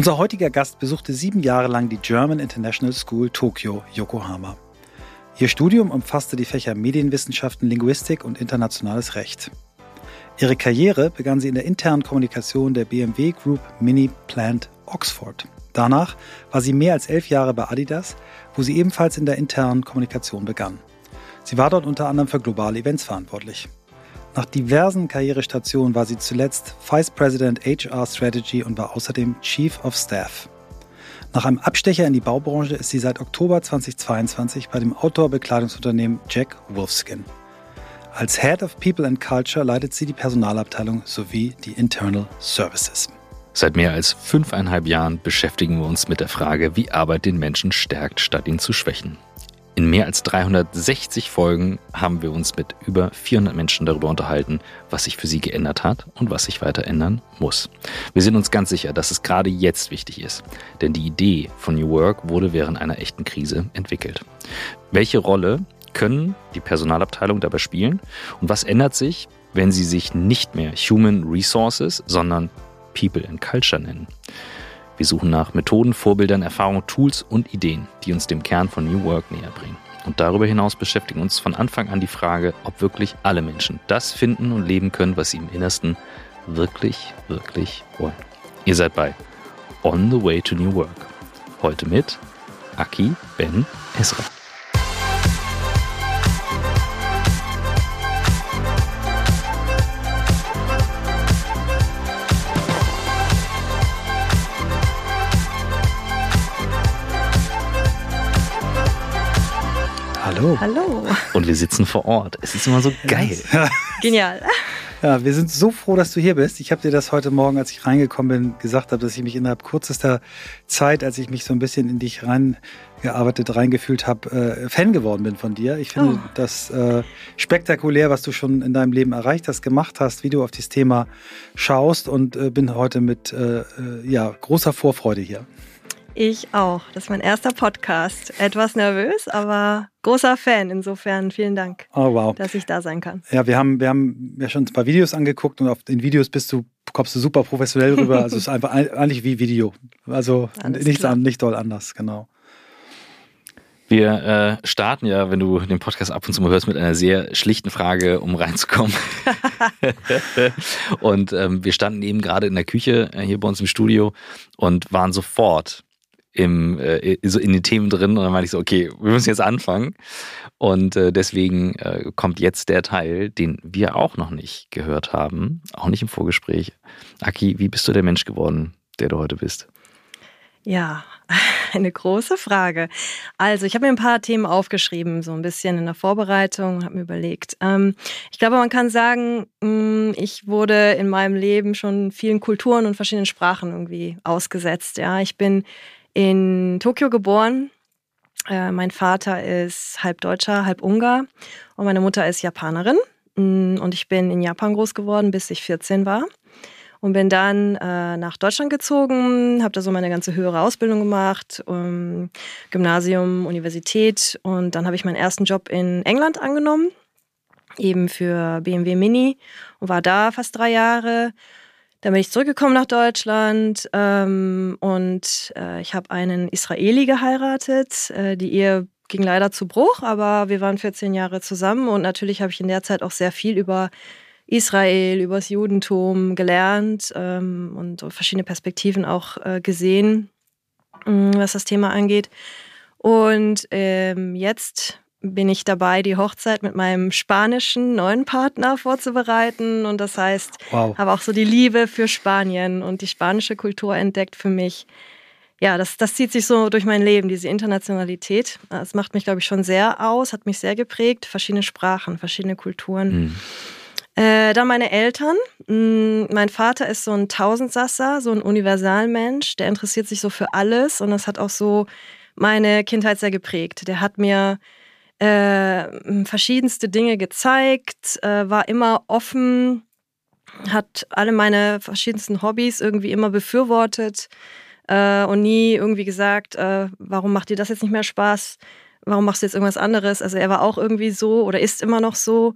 Unser heutiger Gast besuchte sieben Jahre lang die German International School Tokyo, Yokohama. Ihr Studium umfasste die Fächer Medienwissenschaften, Linguistik und internationales Recht. Ihre Karriere begann sie in der internen Kommunikation der BMW Group Mini Plant Oxford. Danach war sie mehr als elf Jahre bei Adidas, wo sie ebenfalls in der internen Kommunikation begann. Sie war dort unter anderem für globale Events verantwortlich. Nach diversen Karrierestationen war sie zuletzt Vice President HR Strategy und war außerdem Chief of Staff. Nach einem Abstecher in die Baubranche ist sie seit Oktober 2022 bei dem Outdoor-Bekleidungsunternehmen Jack Wolfskin. Als Head of People and Culture leitet sie die Personalabteilung sowie die Internal Services. Seit mehr als fünfeinhalb Jahren beschäftigen wir uns mit der Frage, wie Arbeit den Menschen stärkt, statt ihn zu schwächen. In mehr als 360 Folgen haben wir uns mit über 400 Menschen darüber unterhalten, was sich für sie geändert hat und was sich weiter ändern muss. Wir sind uns ganz sicher, dass es gerade jetzt wichtig ist, denn die Idee von New Work wurde während einer echten Krise entwickelt. Welche Rolle können die Personalabteilung dabei spielen und was ändert sich, wenn sie sich nicht mehr Human Resources, sondern People and Culture nennen? Wir suchen nach Methoden, Vorbildern, Erfahrungen, Tools und Ideen, die uns dem Kern von New Work näher bringen. Und darüber hinaus beschäftigen uns von Anfang an die Frage, ob wirklich alle Menschen das finden und leben können, was sie im Innersten wirklich, wirklich wollen. Ihr seid bei On the Way to New Work. Heute mit Aki Ben Esra. Hallo. Hallo. Und wir sitzen vor Ort. Es ist immer so geil. Genial. Ja, wir sind so froh, dass du hier bist. Ich habe dir das heute Morgen, als ich reingekommen bin, gesagt habe, dass ich mich innerhalb kürzester Zeit, als ich mich so ein bisschen in dich reingearbeitet, reingefühlt habe, äh, Fan geworden bin von dir. Ich finde Oh. das äh, spektakulär, was du schon in deinem Leben erreicht hast, gemacht hast, wie du auf dieses Thema schaust und äh, bin heute mit äh, äh, ja, großer Vorfreude hier. Ich auch. Das ist mein erster Podcast. Etwas nervös, aber großer Fan. Insofern vielen Dank, Oh wow. dass ich da sein kann. Ja, wir haben, wir haben ja schon ein paar Videos angeguckt und auf den Videos bist du, kommst du super professionell rüber. Also es ist einfach ein- eigentlich wie Video. Also Alles nichts klar. an, nicht doll anders, genau. Wir äh, starten ja, wenn du den Podcast ab und zu mal hörst, mit einer sehr schlichten Frage, um reinzukommen. und ähm, wir standen eben gerade in der Küche äh, hier bei uns im Studio und waren sofort im, äh, so in den Themen drin. Und dann meinte ich so, okay, wir müssen jetzt anfangen. Und äh, deswegen äh, kommt jetzt der Teil, den wir auch noch nicht gehört haben, auch nicht im Vorgespräch. Aki, wie bist du der Mensch geworden, der du heute bist? Ja, eine große Frage. Also, ich habe mir ein paar Themen aufgeschrieben, so ein bisschen in der Vorbereitung, habe mir überlegt. Ähm, ich glaube, man kann sagen, mh, ich wurde in meinem Leben schon vielen Kulturen und verschiedenen Sprachen irgendwie ausgesetzt. Ja, ich bin in Tokio geboren. Äh, mein Vater ist halb Deutscher, halb Ungar und meine Mutter ist Japanerin. Mm, Und ich bin in Japan groß geworden, bis ich 14 war und bin dann äh, nach Deutschland gezogen, habe da so meine ganze höhere Ausbildung gemacht, ähm, Gymnasium, Universität und dann habe ich meinen ersten Job in England angenommen, eben für BMW Mini und war da fast drei Jahre. Dann bin ich zurückgekommen nach Deutschland ähm, und äh, ich habe einen Israeli geheiratet. Äh, die Ehe ging leider zu Bruch, aber wir waren 14 Jahre zusammen und natürlich habe ich in der Zeit auch sehr viel über Israel, über das Judentum gelernt ähm, und verschiedene Perspektiven auch äh, gesehen, mh, was das Thema angeht. Und ähm, jetzt bin ich dabei, die Hochzeit mit meinem spanischen neuen Partner vorzubereiten. Und das heißt, Wow. habe auch so die Liebe für Spanien und die spanische Kultur entdeckt für mich. Ja, das, das zieht sich so durch mein Leben, diese Internationalität. Das macht mich, glaube ich, schon sehr aus, hat mich sehr geprägt. Verschiedene Sprachen, verschiedene Kulturen. Hm. Äh, dann meine Eltern. Mm, Mein Vater ist so ein Tausendsasser, so ein Universalmensch. Der interessiert sich so für alles und das hat auch so meine Kindheit sehr geprägt. Der hat mir äh, verschiedenste Dinge gezeigt, äh, war immer offen, hat alle meine verschiedensten Hobbys irgendwie immer befürwortet äh, und nie irgendwie gesagt, äh, warum macht dir das jetzt nicht mehr Spaß? Warum machst du jetzt irgendwas anderes? Also er war auch irgendwie so oder ist immer noch so.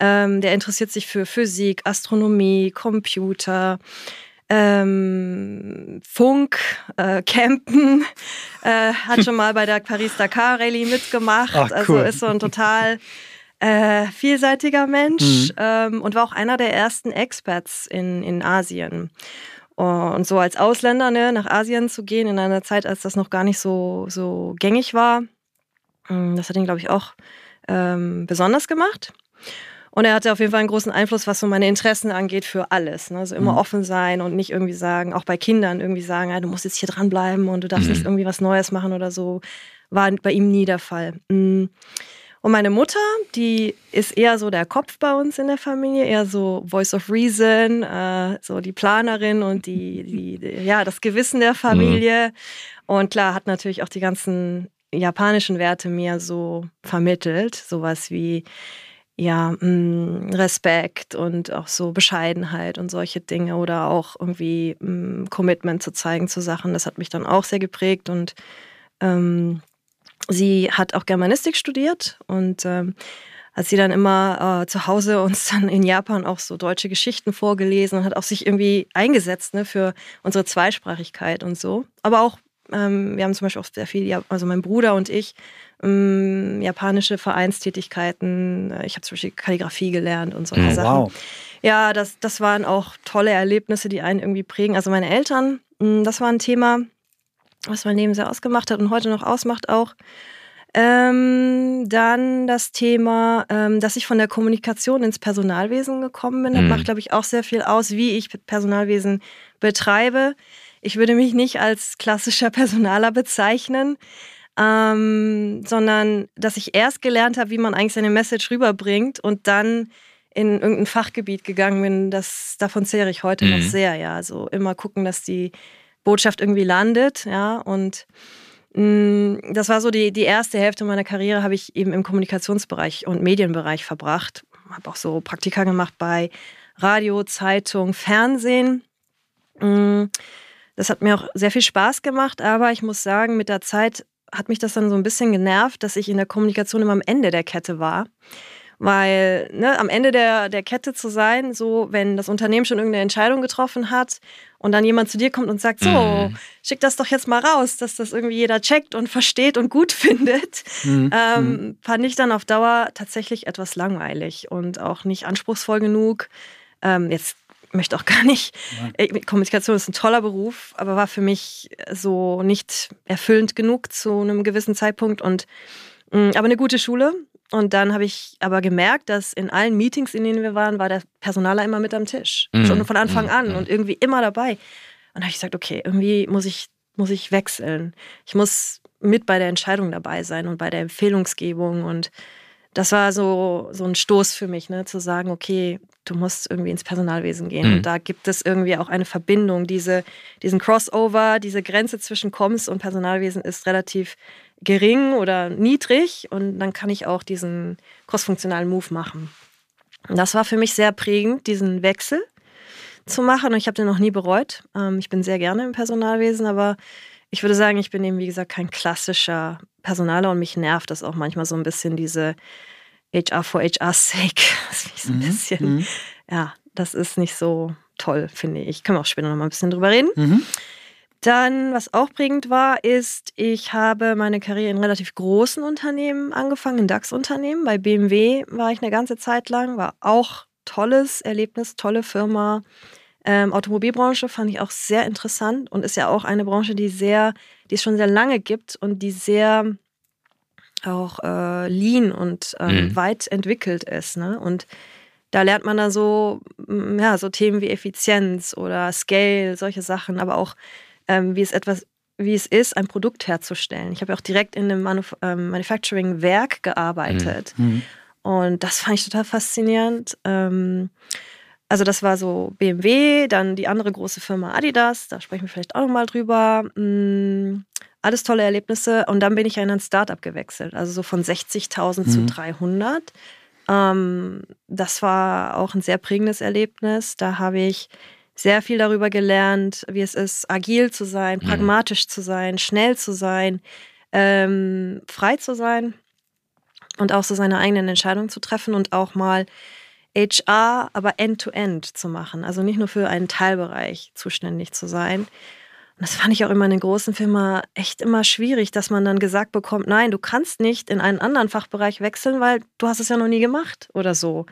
Ähm, der interessiert sich für Physik, Astronomie, Computer. Ähm, Funk, äh, Campen, äh, hat schon mal bei der Paris-Dakar Rallye mitgemacht. Ach, also cool. Also ist so ein total äh, vielseitiger Mensch mhm. ähm, und war auch einer der ersten Experts in, in Asien. Und so als Ausländer ne, nach Asien zu gehen in einer Zeit, als das noch gar nicht so, so gängig war, hm, das hat ihn, glaube ich, auch ähm, besonders gemacht. Und er hatte auf jeden Fall einen großen Einfluss, was so meine Interessen angeht, für alles. Ne? Also immer mhm. offen sein und nicht irgendwie sagen, auch bei Kindern irgendwie sagen, ja, du musst jetzt hier dranbleiben und du darfst mhm. nicht irgendwie was Neues machen oder so. War bei ihm nie der Fall. Mhm. Und meine Mutter, die ist eher so der Kopf bei uns in der Familie, eher so Voice of Reason, äh, so die Planerin und die, die, die, ja, das Gewissen der Familie. Mhm. Und klar, hat natürlich auch die ganzen japanischen Werte mir so vermittelt. Sowas wie, ja, mm, Respekt und auch so Bescheidenheit und solche Dinge oder auch irgendwie mm, Commitment zu zeigen zu Sachen. Das hat mich dann auch sehr geprägt und ähm, Sie hat auch Germanistik studiert und ähm, hat sie dann immer äh, zu Hause uns dann in Japan auch so deutsche Geschichten vorgelesen und hat auch sich irgendwie eingesetzt ne, für unsere Zweisprachigkeit und so. Aber auch, ähm, wir haben zum Beispiel auch sehr viel, also mein Bruder und ich, ähm, japanische Vereinstätigkeiten. Ich habe zum Beispiel Kalligrafie gelernt und solche oh, Sachen. Wow. Ja, das, das waren auch tolle Erlebnisse, die einen irgendwie prägen. Also meine Eltern, hm, das war ein Thema, was mein Leben sehr ausgemacht hat und heute noch ausmacht auch. Ähm, dann das Thema, ähm, dass ich von der Kommunikation ins Personalwesen gekommen bin. Das mhm. macht, glaube ich, auch sehr viel aus, wie ich Personalwesen betreibe. Ich würde mich nicht als klassischer Personaler bezeichnen, ähm, sondern dass ich erst gelernt habe, wie man eigentlich seine Message rüberbringt und dann in irgendein Fachgebiet gegangen bin. Das, davon zehre ich heute mhm. noch sehr, ja. Also immer gucken, dass die Botschaft irgendwie landet, ja, und mh, mm, das war so die, die erste Hälfte meiner Karriere, habe ich eben im Kommunikationsbereich und Medienbereich verbracht. Habe auch so Praktika gemacht bei Radio, Zeitung, Fernsehen. Mm, das hat mir auch sehr viel Spaß gemacht, aber ich muss sagen, mit der Zeit hat mich das dann so ein bisschen genervt, dass ich in der Kommunikation immer am Ende der Kette war. Weil ne, am Ende der, der Kette zu sein, so wenn das Unternehmen schon irgendeine Entscheidung getroffen hat und dann jemand zu dir kommt und sagt, so, mhm. schick das doch jetzt mal raus, dass das irgendwie jeder checkt und versteht und gut findet, mhm. ähm, mhm. fand ich dann auf Dauer tatsächlich etwas langweilig und auch nicht anspruchsvoll genug. Ähm, jetzt möchte auch gar nicht. Ja. Äh, Kommunikation ist ein toller Beruf, aber war für mich so nicht erfüllend genug zu einem gewissen Zeitpunkt und mm, aber eine gute Schule und dann habe ich aber gemerkt, dass in allen Meetings, in denen wir waren, war der Personaler immer mit am Tisch. Mhm. Schon von Anfang mhm. an mhm. und irgendwie immer dabei. Und da habe ich gesagt, okay, irgendwie muss ich, muss ich wechseln. Ich muss mit bei der Entscheidung dabei sein und bei der Empfehlungsgebung. Und das war so, so ein Stoß für mich, ne, zu sagen, okay, du musst irgendwie ins Personalwesen gehen. Mhm. Und da gibt es irgendwie auch eine Verbindung. Diese, diesen Crossover, diese Grenze zwischen Comms und Personalwesen ist relativ gering oder niedrig und dann kann ich auch diesen crossfunktionalen Move machen. Und das war für mich sehr prägend, diesen Wechsel zu machen und ich habe den noch nie bereut. Ähm, ich bin sehr gerne im Personalwesen, aber ich würde sagen, ich bin eben, wie gesagt, kein klassischer Personaler und mich nervt das auch manchmal so ein bisschen, diese HR for HR's sake. Das so ein mhm. bisschen, mhm. ja, das ist nicht so toll, finde ich. Können wir auch später noch mal ein bisschen drüber reden. Mhm. Dann, was auch prägend war, ist, ich habe meine Karriere in relativ großen Unternehmen angefangen, in DAX-Unternehmen. Bei BMW war ich eine ganze Zeit lang, war auch tolles Erlebnis, tolle Firma. Ähm, Automobilbranche fand ich auch sehr interessant und ist ja auch eine Branche, die sehr, die es schon sehr lange gibt und die sehr auch äh, lean und ähm, mhm. weit entwickelt ist. Ne? Und da lernt man dann so, ja, so Themen wie Effizienz oder Scale, solche Sachen, aber auch ähm, wie es etwas wie es ist, ein Produkt herzustellen. Ich habe ja auch direkt in einem Manuf ähm, Manufacturing-Werk gearbeitet. Mhm. mhm. Und das fand ich total faszinierend. Ähm, also das war so BMW, dann die andere große Firma Adidas, da sprechen wir vielleicht auch nochmal drüber. Alles tolle Erlebnisse. Und dann bin ich in ein Startup gewechselt, also so von 60.000 mhm. zu 300. Ähm, das war auch ein sehr prägendes Erlebnis. Da habe ich sehr viel darüber gelernt, wie es ist, agil zu sein, mhm. pragmatisch zu sein, schnell zu sein, ähm, frei zu sein und auch so seine eigenen Entscheidungen zu treffen und auch mal HR aber end-to-end -end zu machen. Also nicht nur für einen Teilbereich zuständig zu sein. Das fand ich auch immer in den großen Firma echt immer schwierig, dass man dann gesagt bekommt, nein, du kannst nicht in einen anderen Fachbereich wechseln, weil du hast es ja noch nie gemacht oder so.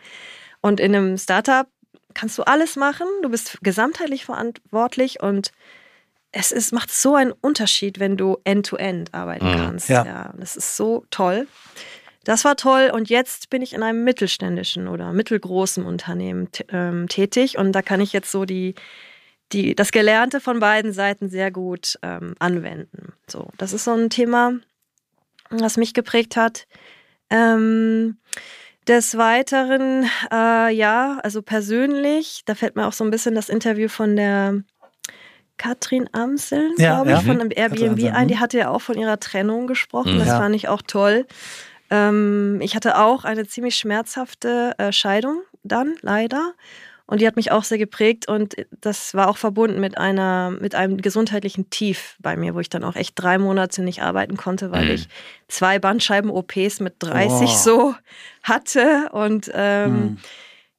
Und in einem Startup kannst du alles machen, du bist gesamtheitlich verantwortlich und es ist, macht so einen Unterschied, wenn du end-to-end -end arbeiten mhm. kannst. Ja. ja. Das ist so toll. Das war toll und jetzt bin ich in einem mittelständischen oder mittelgroßen Unternehmen ähm, tätig und da kann ich jetzt so die, die, das Gelernte von beiden Seiten sehr gut ähm, anwenden. So, das ist so ein Thema, was mich geprägt hat. Ähm, des Weiteren, äh, ja, also persönlich, da fällt mir auch so ein bisschen das Interview von der Katrin Amsel, ja, glaube ich, ja. von mhm. Airbnb ein. Die hatte ja auch von ihrer Trennung gesprochen. Das ja. fand ich auch toll. Ähm, ich hatte auch eine ziemlich schmerzhafte äh, Scheidung dann, leider. Und die hat mich auch sehr geprägt und das war auch verbunden mit einer, mit einem gesundheitlichen Tief bei mir, wo ich dann auch echt drei Monate nicht arbeiten konnte, weil mhm. ich zwei Bandscheiben-OPs mit 30 oh. so hatte. Und ähm, mhm.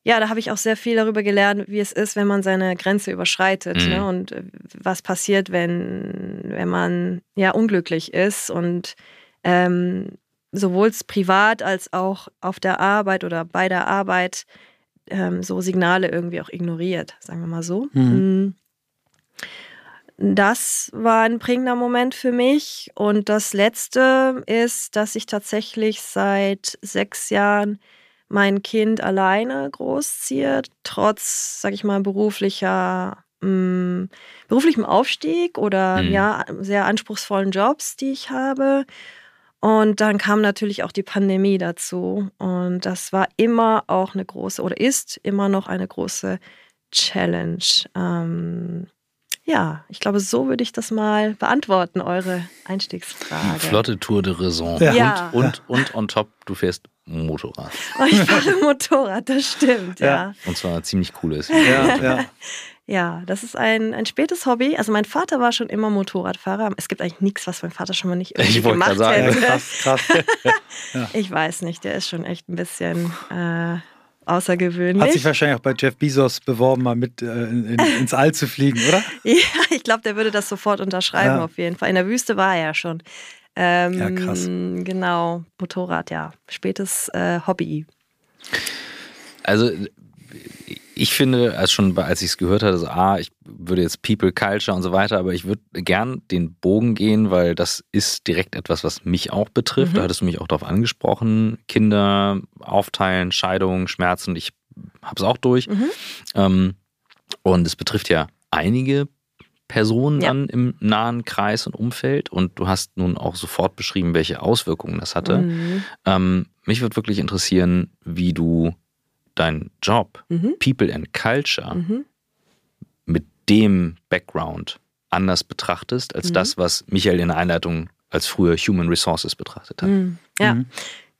ja, da habe ich auch sehr viel darüber gelernt, wie es ist, wenn man seine Grenze überschreitet. Mhm. Ne? Und äh, was passiert, wenn, wenn man ja unglücklich ist. Und ähm, sowohl privat als auch auf der Arbeit oder bei der Arbeit ähm, so Signale irgendwie auch ignoriert, sagen wir mal so. Mhm. Mm. Das war ein prägender Moment für mich. Und das Letzte ist, dass ich tatsächlich seit sechs Jahren mein Kind alleine großziehe, trotz, sag ich mal, beruflicher, mh, mm, beruflichem Aufstieg oder mhm. ja, sehr anspruchsvollen Jobs, die ich habe. Und dann kam natürlich auch die Pandemie dazu. Und das war immer auch eine große oder ist immer noch eine große Challenge. Ähm, ja, ich glaube, so würde ich das mal beantworten, eure Einstiegsfrage. Flotte Tour de Raison. Ja. ja. Und, und, und on top, du fährst Motorrad. Oh, ich fahre Motorrad, das stimmt, ja. ja. Und zwar ziemlich cooles. Ja, ja. Ja, das ist ein, ein spätes Hobby. Also mein Vater war schon immer Motorradfahrer. Es gibt eigentlich nichts, was mein Vater schon mal nicht irgendwie ich gemacht sagen, hätte. Krass, krass. ja. Ich weiß nicht, der ist schon echt ein bisschen äh, außergewöhnlich. Hat sich wahrscheinlich auch bei Jeff Bezos beworben, mal mit äh, in, ins All zu fliegen, oder? ja, ich glaube, der würde das sofort unterschreiben ja. auf jeden Fall. In der Wüste war er ja schon. Ähm, ja, krass. Genau, Motorrad, ja. Spätes äh, Hobby. Also ich finde, als schon als ich es gehört hatte, so, ah, ich würde jetzt People, Culture und so weiter, aber ich würde gern den Bogen gehen, weil das ist direkt etwas, was mich auch betrifft. Mhm. Da hattest du mich auch darauf angesprochen. Kinder aufteilen, Scheidungen, Schmerzen, ich habe es auch durch. Mhm. Ähm, und es betrifft ja einige Personen ja. dann im nahen Kreis und Umfeld. Und du hast nun auch sofort beschrieben, welche Auswirkungen das hatte. Mhm. Ähm, mich würde wirklich interessieren, wie du deinen Job, mhm. People and Culture, mhm. mit dem Background anders betrachtest, als mhm. das, was Michael in der Einleitung als früher Human Resources betrachtet hat. Mhm. Ja, mhm.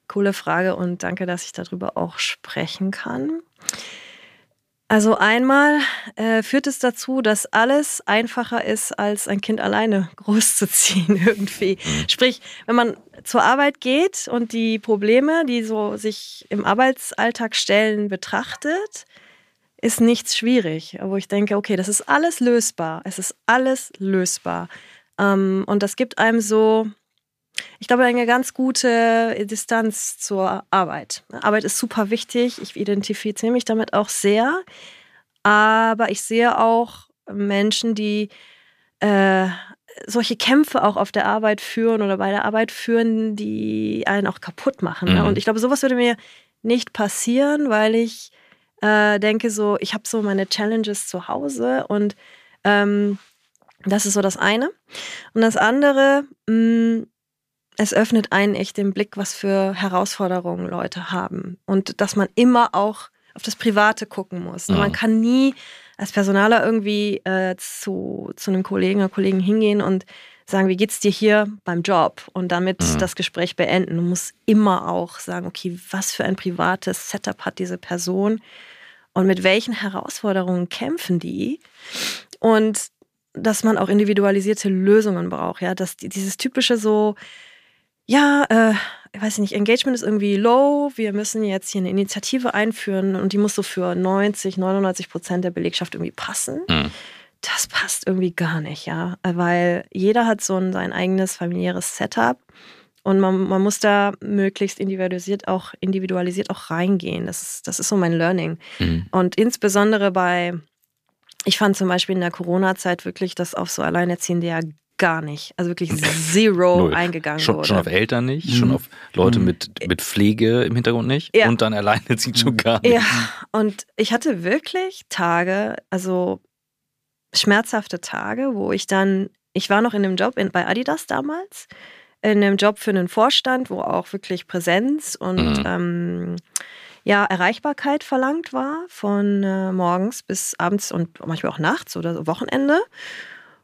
coole Frage und danke, dass ich darüber auch sprechen kann. Also einmal äh, führt es dazu, dass alles einfacher ist, als ein Kind alleine großzuziehen irgendwie. Mhm. Sprich, wenn man zur Arbeit geht und die Probleme, die so sich im Arbeitsalltag stellen, betrachtet, ist nichts schwierig. Wo ich denke, okay, das ist alles lösbar. Es ist alles lösbar. Ähm, und das gibt einem so ich glaube, eine ganz gute Distanz zur Arbeit. Arbeit ist super wichtig. Ich identifiziere mich damit auch sehr. Aber ich sehe auch Menschen, die äh, solche Kämpfe auch auf der Arbeit führen oder bei der Arbeit führen, die einen auch kaputt machen. Ne? Mhm. Und ich glaube, sowas würde mir nicht passieren, weil ich äh, denke so, ich habe so meine Challenges zu Hause und ähm, das ist so das eine. Und das andere, mh, mm, es öffnet einen echt den Blick, was für Herausforderungen Leute haben. Und dass man immer auch auf das Private gucken muss. Ja. Man kann nie als Personaler irgendwie äh, zu, zu einem Kollegen oder Kollegen hingehen und sagen, wie geht's dir hier beim Job? Und damit ja. das Gespräch beenden. Du musst immer auch sagen, okay, was für ein privates Setup hat diese Person und mit welchen Herausforderungen kämpfen die? Und dass man auch individualisierte Lösungen braucht, ja, dass dieses typische so, ja, äh, ich weiß nicht, Engagement ist irgendwie low, wir müssen jetzt hier eine Initiative einführen und die muss so für 90, 99 Prozent der Belegschaft irgendwie passen. Mhm. Das passt irgendwie gar nicht, ja, weil jeder hat so ein, sein eigenes familiäres Setup und man, man muss da möglichst individualisiert auch, individualisiert auch reingehen. Das ist, das ist so mein Learning. Mhm. Und insbesondere bei, ich fand zum Beispiel in der Corona-Zeit wirklich, dass auf so Alleinerziehende ja gar nicht, also wirklich zero eingegangen schon, wurde. Schon auf Eltern nicht, mhm. schon auf Leute mhm. mit, mit Pflege im Hintergrund nicht ja. und dann alleinerziehend schon gar nicht. Ja, und ich hatte wirklich Tage, also schmerzhafte Tage, wo ich dann, ich war noch in dem Job in, bei Adidas damals in einem Job für einen Vorstand, wo auch wirklich Präsenz und mhm. ähm, ja, Erreichbarkeit verlangt war, von äh, morgens bis abends und manchmal auch nachts oder so Wochenende.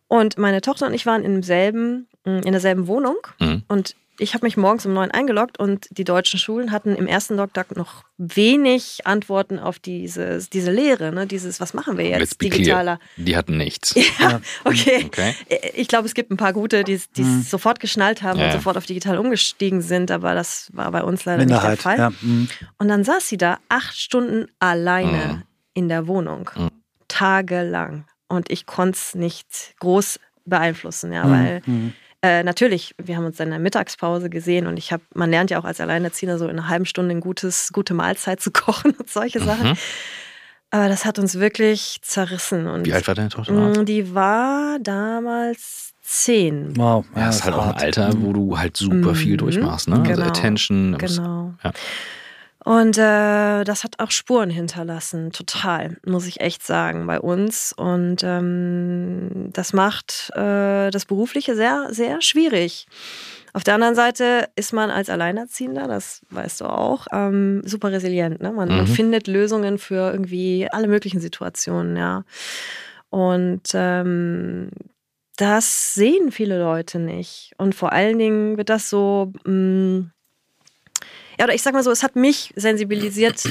Und meine Tochter und ich waren in demselben, in derselben Wohnung. Mhm. Und ich habe mich morgens um neun eingeloggt und die deutschen Schulen hatten im ersten Lockdown noch wenig Antworten auf diese, diese Lehre, ne? dieses, was machen wir jetzt, digitaler. Die hatten nichts. Ja, okay. okay. Ich glaube, es gibt ein paar gute, die es mhm. sofort geschnallt haben ja. und sofort auf digital umgestiegen sind, aber das war bei uns leider Minderheit, nicht der Fall. Ja. Mhm. Und dann saß sie da acht Stunden alleine mhm. in der Wohnung, mhm. tagelang. Und ich konnte es nicht groß beeinflussen, ja, mhm. weil mhm. Äh, natürlich, wir haben uns in der Mittagspause gesehen und ich habe, man lernt ja auch als Alleinerziehender so in einer halben Stunde ein gutes, gute Mahlzeit zu kochen und solche mhm. Sachen. Aber das hat uns wirklich zerrissen. Und Wie alt war deine Tochter? Mm, die war damals zehn. Wow. Ja, das ist halt auch ein Alter, wo du halt super viel mhm. durchmachst, ne? Also genau. Also Attention. Genau. Ja. Und äh, das hat auch Spuren hinterlassen, total, muss ich echt sagen, bei uns. Und ähm, das macht äh, das Berufliche sehr, sehr schwierig. Auf der anderen Seite ist man als Alleinerziehender, das weißt du auch, ähm, super resilient. Ne? Man, mhm. man, findet Lösungen für irgendwie alle möglichen Situationen, ja. Und ähm, das sehen viele Leute nicht. Und vor allen Dingen wird das so. Mh, mm, ja, oder ich sag mal so, es hat mich sensibilisiert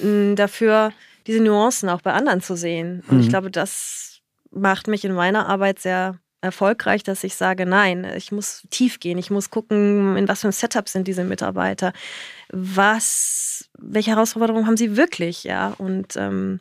dafür, diese Nuancen auch bei anderen zu sehen. Und mhm. ich glaube, das macht mich in meiner Arbeit sehr erfolgreich, dass ich sage, nein, ich muss tief gehen, ich muss gucken, in was für ein Setup sind diese Mitarbeiter, was, welche Herausforderungen haben sie wirklich, ja. Und ähm,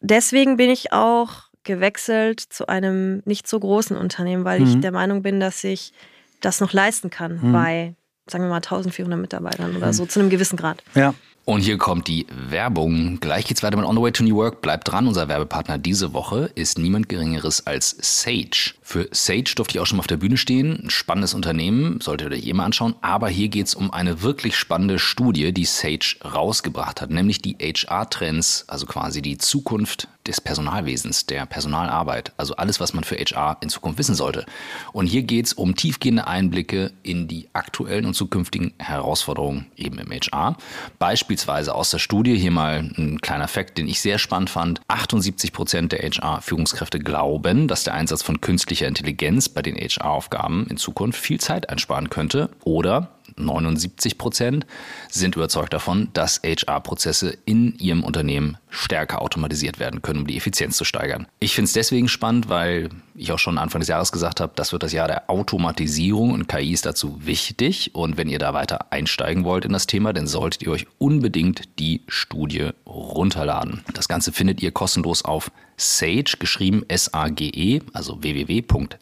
deswegen bin ich auch gewechselt zu einem nicht so großen Unternehmen, weil mhm. ich der Meinung bin, dass ich das noch leisten kann mhm. bei sagen wir mal 1400 Mitarbeitern oder so, zu einem gewissen Grad. Ja. Und hier kommt die Werbung. Gleich geht's weiter mit On the Way to New Work. Bleibt dran. Unser Werbepartner diese Woche ist niemand Geringeres als Sage. Für Sage durfte ich auch schon mal auf der Bühne stehen. Ein spannendes Unternehmen, solltet ihr euch eh mal anschauen. Aber hier geht's um eine wirklich spannende Studie, die Sage rausgebracht hat, nämlich die HR-Trends, also quasi die Zukunft des Personalwesens, der Personalarbeit, also alles, was man für HR in Zukunft wissen sollte. Und hier geht es um tiefgehende Einblicke in die aktuellen und zukünftigen Herausforderungen eben im HR. Beispielsweise aus der Studie, hier mal ein kleiner Fakt, den ich sehr spannend fand. 78 Prozent der HR-Führungskräfte glauben, dass der Einsatz von künstlicher Intelligenz bei den HR-Aufgaben in Zukunft viel Zeit einsparen könnte. Oder 79 Prozent sind überzeugt davon, dass HR-Prozesse in ihrem Unternehmen stärker automatisiert werden können, um die Effizienz zu steigern. Ich finde es deswegen spannend, weil ich auch schon Anfang des Jahres gesagt habe, das wird das Jahr der Automatisierung und KI ist dazu wichtig. Und wenn ihr da weiter einsteigen wollt in das Thema, dann solltet ihr euch unbedingt die Studie runterladen. Das Ganze findet ihr kostenlos auf Sage, geschrieben S-A-G-E, also www.sage.de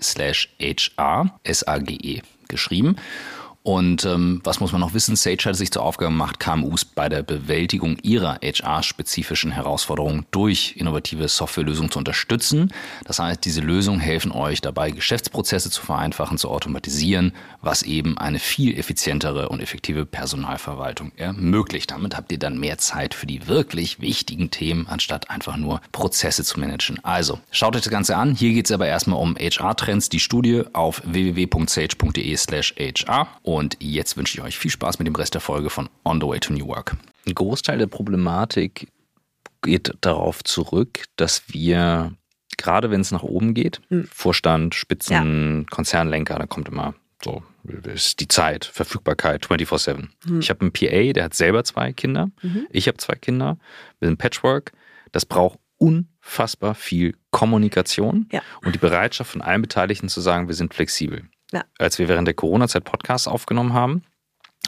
slash HR, S-A-G-E geschrieben. Und ähm, was muss man noch wissen? Sage hat sich zur Aufgabe gemacht, KMUs bei der Bewältigung ihrer HR-spezifischen Herausforderungen durch innovative Softwarelösungen zu unterstützen. Das heißt, diese Lösungen helfen euch dabei, Geschäftsprozesse zu vereinfachen, zu automatisieren, was eben eine viel effizientere und effektive Personalverwaltung ermöglicht. Damit habt ihr dann mehr Zeit für die wirklich wichtigen Themen, anstatt einfach nur Prozesse zu managen. Also, schaut euch das Ganze an. Hier geht es aber erstmal um HR-Trends, die Studie auf www.sage.de slash HR. Und jetzt wünsche ich euch viel Spaß mit dem Rest der Folge von On the Way to New Work. Ein Großteil der Problematik geht darauf zurück, dass wir, gerade wenn es nach oben geht, mhm. Vorstand, Spitzen, ja. Konzernlenker, da kommt immer so, ist die Zeit, Verfügbarkeit 24-7. Mhm. Ich habe einen PA, der hat selber zwei Kinder. Mhm. Ich habe zwei Kinder. Wir sind Patchwork. Das braucht unfassbar viel Kommunikation ja. und die Bereitschaft von allen Beteiligten zu sagen, wir sind flexibel. Ja. Als wir während der Corona-Zeit Podcasts aufgenommen haben,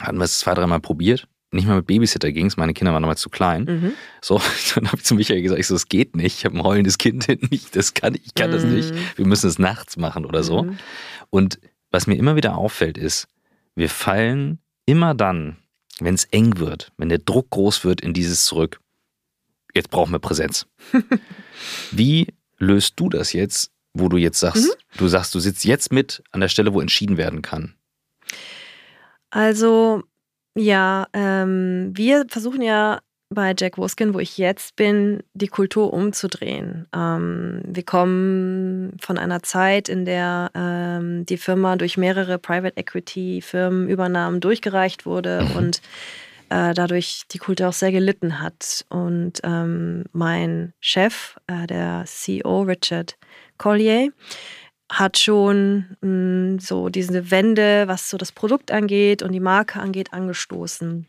hatten wir es zwei, dreimal probiert. Nicht mal mit Babysitter ging es, meine Kinder waren damals zu klein. Mhm. So, dann habe ich zu Michael gesagt, ich so, das geht nicht. Ich habe ein heulendes Kind hinten. Ich, das kann, ich kann mhm. das nicht. Wir müssen es nachts machen oder so. Mhm. Und was mir immer wieder auffällt, ist, wir fallen immer dann, wenn es eng wird, wenn der Druck groß wird, in dieses zurück. Jetzt brauchen wir Präsenz. Wie löst du das jetzt, wo du jetzt sagst, mhm. du sagst, du sitzt jetzt mit an der Stelle, wo entschieden werden kann? Also ja, ähm, wir versuchen ja bei Jack Woskin, wo ich jetzt bin, die Kultur umzudrehen. Ähm, wir kommen von einer Zeit, in der ähm, die Firma durch mehrere Private Equity Firmenübernahmen durchgereicht wurde mhm. und äh, dadurch die Kultur auch sehr gelitten hat. Und ähm, mein Chef, äh, der CEO Richard Collier, hat schon mh, mm, so diese Wende, was so das Produkt angeht und die Marke angeht, angestoßen.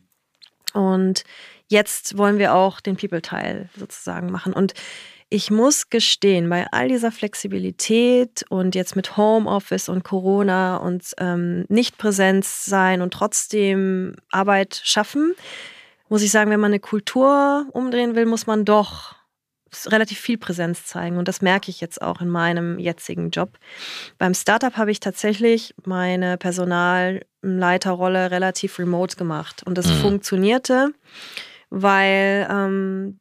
Und jetzt wollen wir auch den People-Teil sozusagen machen. Und ich muss gestehen, bei all dieser Flexibilität und jetzt mit Homeoffice und Corona und ähm, nicht Präsenz sein und trotzdem Arbeit schaffen, muss ich sagen, wenn man eine Kultur umdrehen will, muss man doch relativ viel Präsenz zeigen. Und das merke ich jetzt auch in meinem jetzigen Job. Beim Startup habe ich tatsächlich meine Personalleiterrolle relativ remote gemacht. Und das mhm. funktionierte, weil ähm,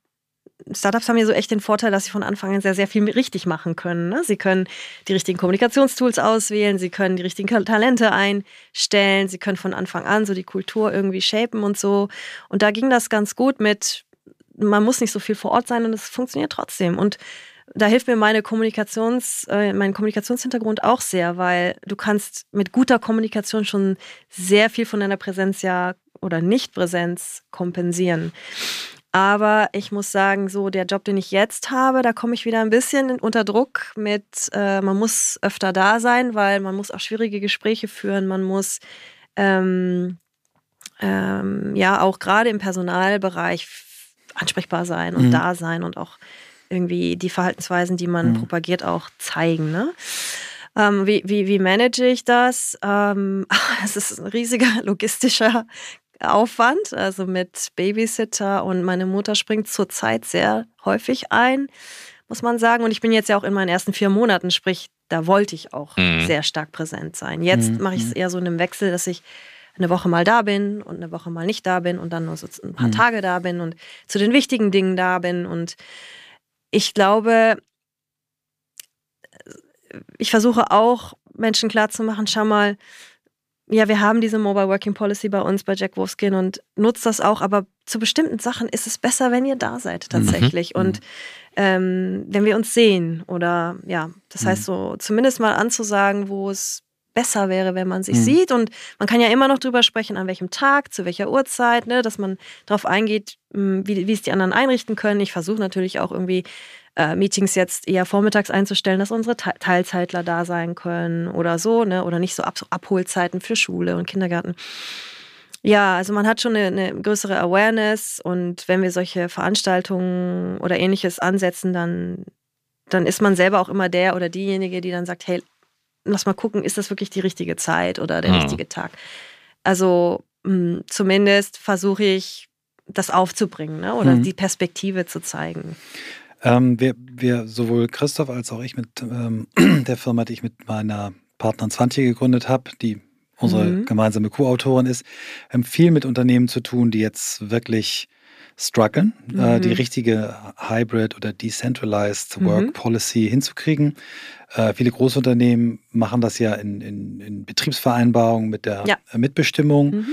Startups haben ja so echt den Vorteil, dass sie von Anfang an sehr, sehr viel richtig machen können. Ne? Sie können die richtigen Kommunikationstools auswählen, sie können die richtigen Talente einstellen, sie können von Anfang an so die Kultur irgendwie shapen und so. Und da ging das ganz gut mit man muss nicht so viel vor Ort sein und es funktioniert trotzdem. Und da hilft mir meine Kommunikations, äh, mein Kommunikationshintergrund auch sehr, weil du kannst mit guter Kommunikation schon sehr viel von deiner Präsenz ja oder Nichtpräsenz kompensieren. Aber ich muss sagen, so der Job, den ich jetzt habe, da komme ich wieder ein bisschen unter Druck mit, äh, man muss öfter da sein, weil man muss auch schwierige Gespräche führen, man muss ähm, ähm, ja auch gerade im Personalbereich ansprechbar sein und mhm. da sein und auch irgendwie die Verhaltensweisen, die man mhm. propagiert, auch zeigen. Ne? Ähm, wie, wie, wie manage ich das? Ähm, es ist ein riesiger logistischer Aufwand, also mit Babysitter und meine Mutter springt zurzeit sehr häufig ein, muss man sagen. Und ich bin jetzt ja auch in meinen ersten vier Monaten, sprich, da wollte ich auch mhm. sehr stark präsent sein. Jetzt mhm. mache ich es mhm. eher so in einem Wechsel, dass ich eine Woche mal da bin und eine Woche mal nicht da bin und dann nur so ein paar mhm. Tage da bin und zu den wichtigen Dingen da bin. Und ich glaube, ich versuche auch Menschen klarzumachen, schau mal, ja, wir haben diese Mobile Working Policy bei uns bei Jack Wolfskin und nutzt das auch, aber zu bestimmten Sachen ist es besser, wenn ihr da seid mhm. tatsächlich. Mhm. Und ähm, wenn wir uns sehen oder ja, das heißt mhm. so zumindest mal anzusagen, wo es besser wäre, wenn man sich mhm. sieht. Und man kann ja immer noch drüber sprechen, an welchem Tag, zu welcher Uhrzeit, ne, dass man darauf eingeht, hm, wie, wie es die anderen einrichten können. Ich versuche natürlich auch irgendwie äh, Meetings jetzt eher vormittags einzustellen, dass unsere Teilzeitler da sein können oder so, ne? Oder nicht so Ab Abholzeiten für Schule und Kindergarten. Ja, also man hat schon eine, eine, größere Awareness und wenn wir solche Veranstaltungen oder ähnliches ansetzen, dann, dann ist man selber auch immer der oder diejenige, die dann sagt, hey, lass mal gucken, ist das wirklich die richtige Zeit oder der mhm. richtige Tag? Also mh, hm, zumindest versuche ich, das aufzubringen ne? oder mhm. die Perspektive zu zeigen. Ähm, wir, wir, sowohl Christoph als auch ich mit ähm, der Firma, die ich mit meiner Partnerin 20 gegründet habe, die unsere mhm. gemeinsame Co-Autorin ist, haben viel mit Unternehmen zu tun, die jetzt wirklich strugglen, mhm. äh, die mhm. richtige Hybrid oder Decentralized Work mhm. Policy hinzukriegen. Äh, viele Großunternehmen machen das ja in, in, in Betriebsvereinbarungen mit der ja. Mitbestimmung. Mhm.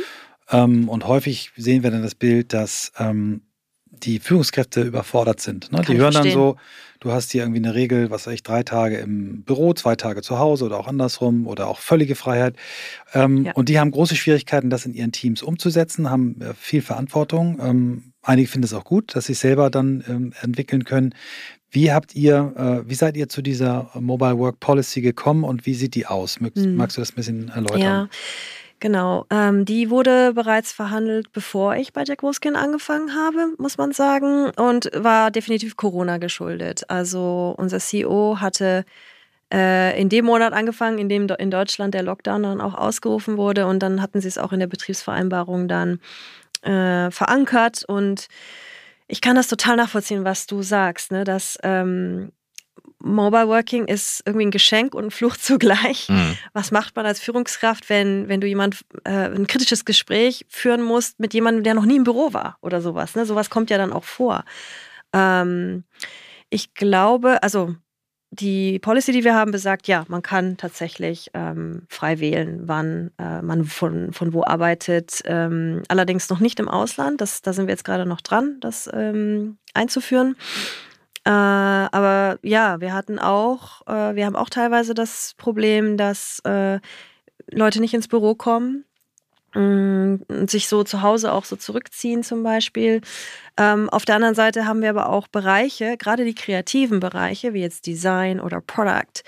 Ähm, und häufig sehen wir dann das Bild, dass ähm, die Führungskräfte überfordert sind. Ne? Die hören dann so, du hast hier irgendwie eine Regel, was weiß ich, drei Tage im Büro, zwei Tage zu Hause oder auch andersrum oder auch völlige Freiheit. Ähm, ja. Und die haben große Schwierigkeiten, das in ihren Teams umzusetzen, haben äh, viel Verantwortung. Ähm, einige finden es auch gut, dass sie es selber dann ähm, entwickeln können. Wie habt ihr, äh, wie seid ihr zu dieser Mobile Work Policy gekommen und wie sieht die aus? Magst, hm. magst du das ein bisschen erläutern? Ja. Genau, ähm, die wurde bereits verhandelt, bevor ich bei Jack Wolfskin angefangen habe, muss man sagen, und war definitiv Corona geschuldet. Also unser CEO hatte äh, in dem Monat angefangen, in dem in Deutschland der Lockdown dann auch ausgerufen wurde und dann hatten sie es auch in der Betriebsvereinbarung dann äh, verankert und ich kann das total nachvollziehen, was du sagst, ne? dass ähm, Mobile Working ist irgendwie ein Geschenk und ein Fluch zugleich. Mhm. Was macht man als Führungskraft, wenn, wenn du jemand äh, ein kritisches Gespräch führen musst mit jemandem, der noch nie im Büro war oder sowas? Ne? Sowas kommt ja dann auch vor. Ähm, ich glaube, also die Policy, die wir haben, besagt, ja, man kann tatsächlich ähm, frei wählen, wann äh, man von, von wo arbeitet. Ähm, allerdings noch nicht im Ausland. Das, da sind wir jetzt gerade noch dran, das ähm, einzuführen. Äh, aber ja, wir hatten auch, äh, wir haben auch teilweise das Problem, dass äh, Leute nicht ins Büro kommen Mm, sich so zu Hause auch so zurückziehen zum Beispiel. Ähm, auf der anderen Seite haben wir aber auch Bereiche, gerade die kreativen Bereiche, wie jetzt Design oder Product,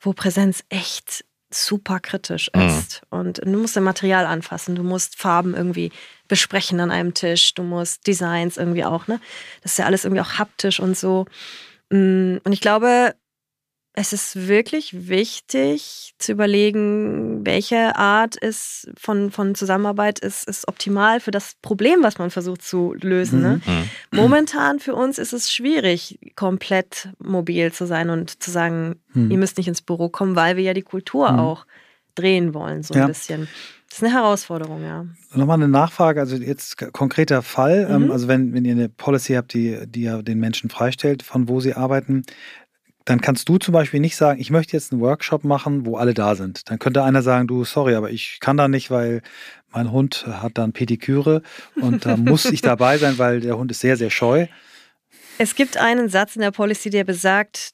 wo Präsenz echt super kritisch mhm. ist. Mhm. Und du musst dein Material anfassen, du musst Farben irgendwie besprechen an einem Tisch, du musst Designs irgendwie auch, ne? Das ist ja alles irgendwie auch haptisch und so. Mm, und ich glaube, es ist wirklich wichtig zu überlegen, welche Art ist von, von Zusammenarbeit ist, ist optimal für das Problem, was man versucht zu lösen. Ne? Mhm. Ne? Momentan für uns ist es schwierig, komplett mobil zu sein und zu sagen, mhm. ihr müsst nicht ins Büro kommen, weil wir ja die Kultur mhm. auch drehen wollen, so ein ja. bisschen. Das ist eine Herausforderung, ja. Nochmal eine Nachfrage, also jetzt konkreter Fall, ähm, mhm. also wenn, wenn ihr eine Policy habt, die, die ja den Menschen freistellt, von wo sie arbeiten, dann kannst du zum Beispiel nicht sagen, ich möchte jetzt einen Workshop machen, wo alle da sind. Dann könnte einer sagen, du, sorry, aber ich kann da nicht, weil mein Hund hat dann Pediküre und da muss ich dabei sein, weil der Hund ist sehr, sehr scheu. Es gibt einen Satz in der Policy, der besagt,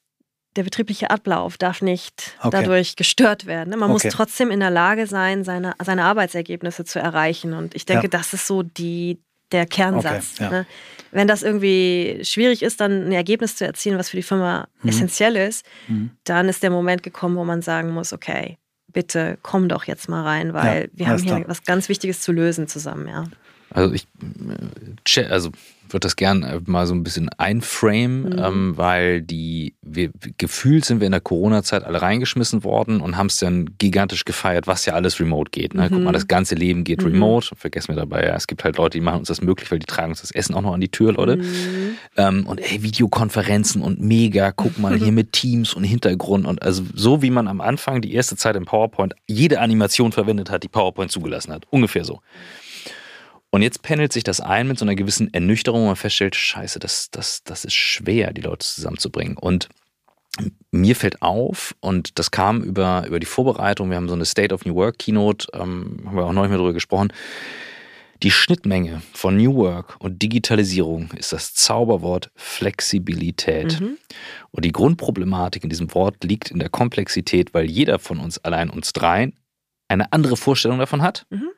der betriebliche Ablauf darf nicht okay. dadurch gestört werden. Man okay. muss trotzdem in der Lage sein, seine, seine Arbeitsergebnisse zu erreichen. Und ich denke, ja. das ist so die, der Kernsatz. Okay, ja. ne? Wenn das irgendwie schwierig ist, dann ein Ergebnis zu erzielen, was für die Firma mhm. essentiell ist, mhm. dann ist der Moment gekommen, wo man sagen muss, okay, bitte komm doch jetzt mal rein, weil ja, wir haben hier was ganz Wichtiges zu lösen zusammen, ja. Also ich äh, also würde das gern äh, mal so ein bisschen einframe, mhm. ähm, weil die, wir, gefühlt sind wir in der Corona-Zeit alle reingeschmissen worden und haben es dann gigantisch gefeiert, was ja alles remote geht. Ne? Mhm. Guck mal, das ganze Leben geht mhm. remote. Vergessen wir dabei, ja, es gibt halt Leute, die machen uns das möglich, weil die tragen uns das Essen auch noch an die Tür, Leute. Mhm. Ähm, und ey, Videokonferenzen und mega, guck mal hier mit Teams und Hintergrund und also so wie man am Anfang die erste Zeit im PowerPoint jede Animation verwendet hat, die PowerPoint zugelassen hat. Ungefähr so. Und jetzt pendelt sich das ein mit so einer gewissen Ernüchterung, wo man feststellt, scheiße, das, das, das ist schwer, die Leute zusammenzubringen. Und mir fällt auf, und das kam über, über die Vorbereitung, wir haben so eine State of New Work Keynote, ähm, haben wir auch noch nicht mehr drüber gesprochen, die Schnittmenge von New Work und Digitalisierung ist das Zauberwort Flexibilität. Mhm. Und die Grundproblematik in diesem Wort liegt in der Komplexität, weil jeder von uns, allein uns dreien, eine andere Vorstellung davon hat. Mhm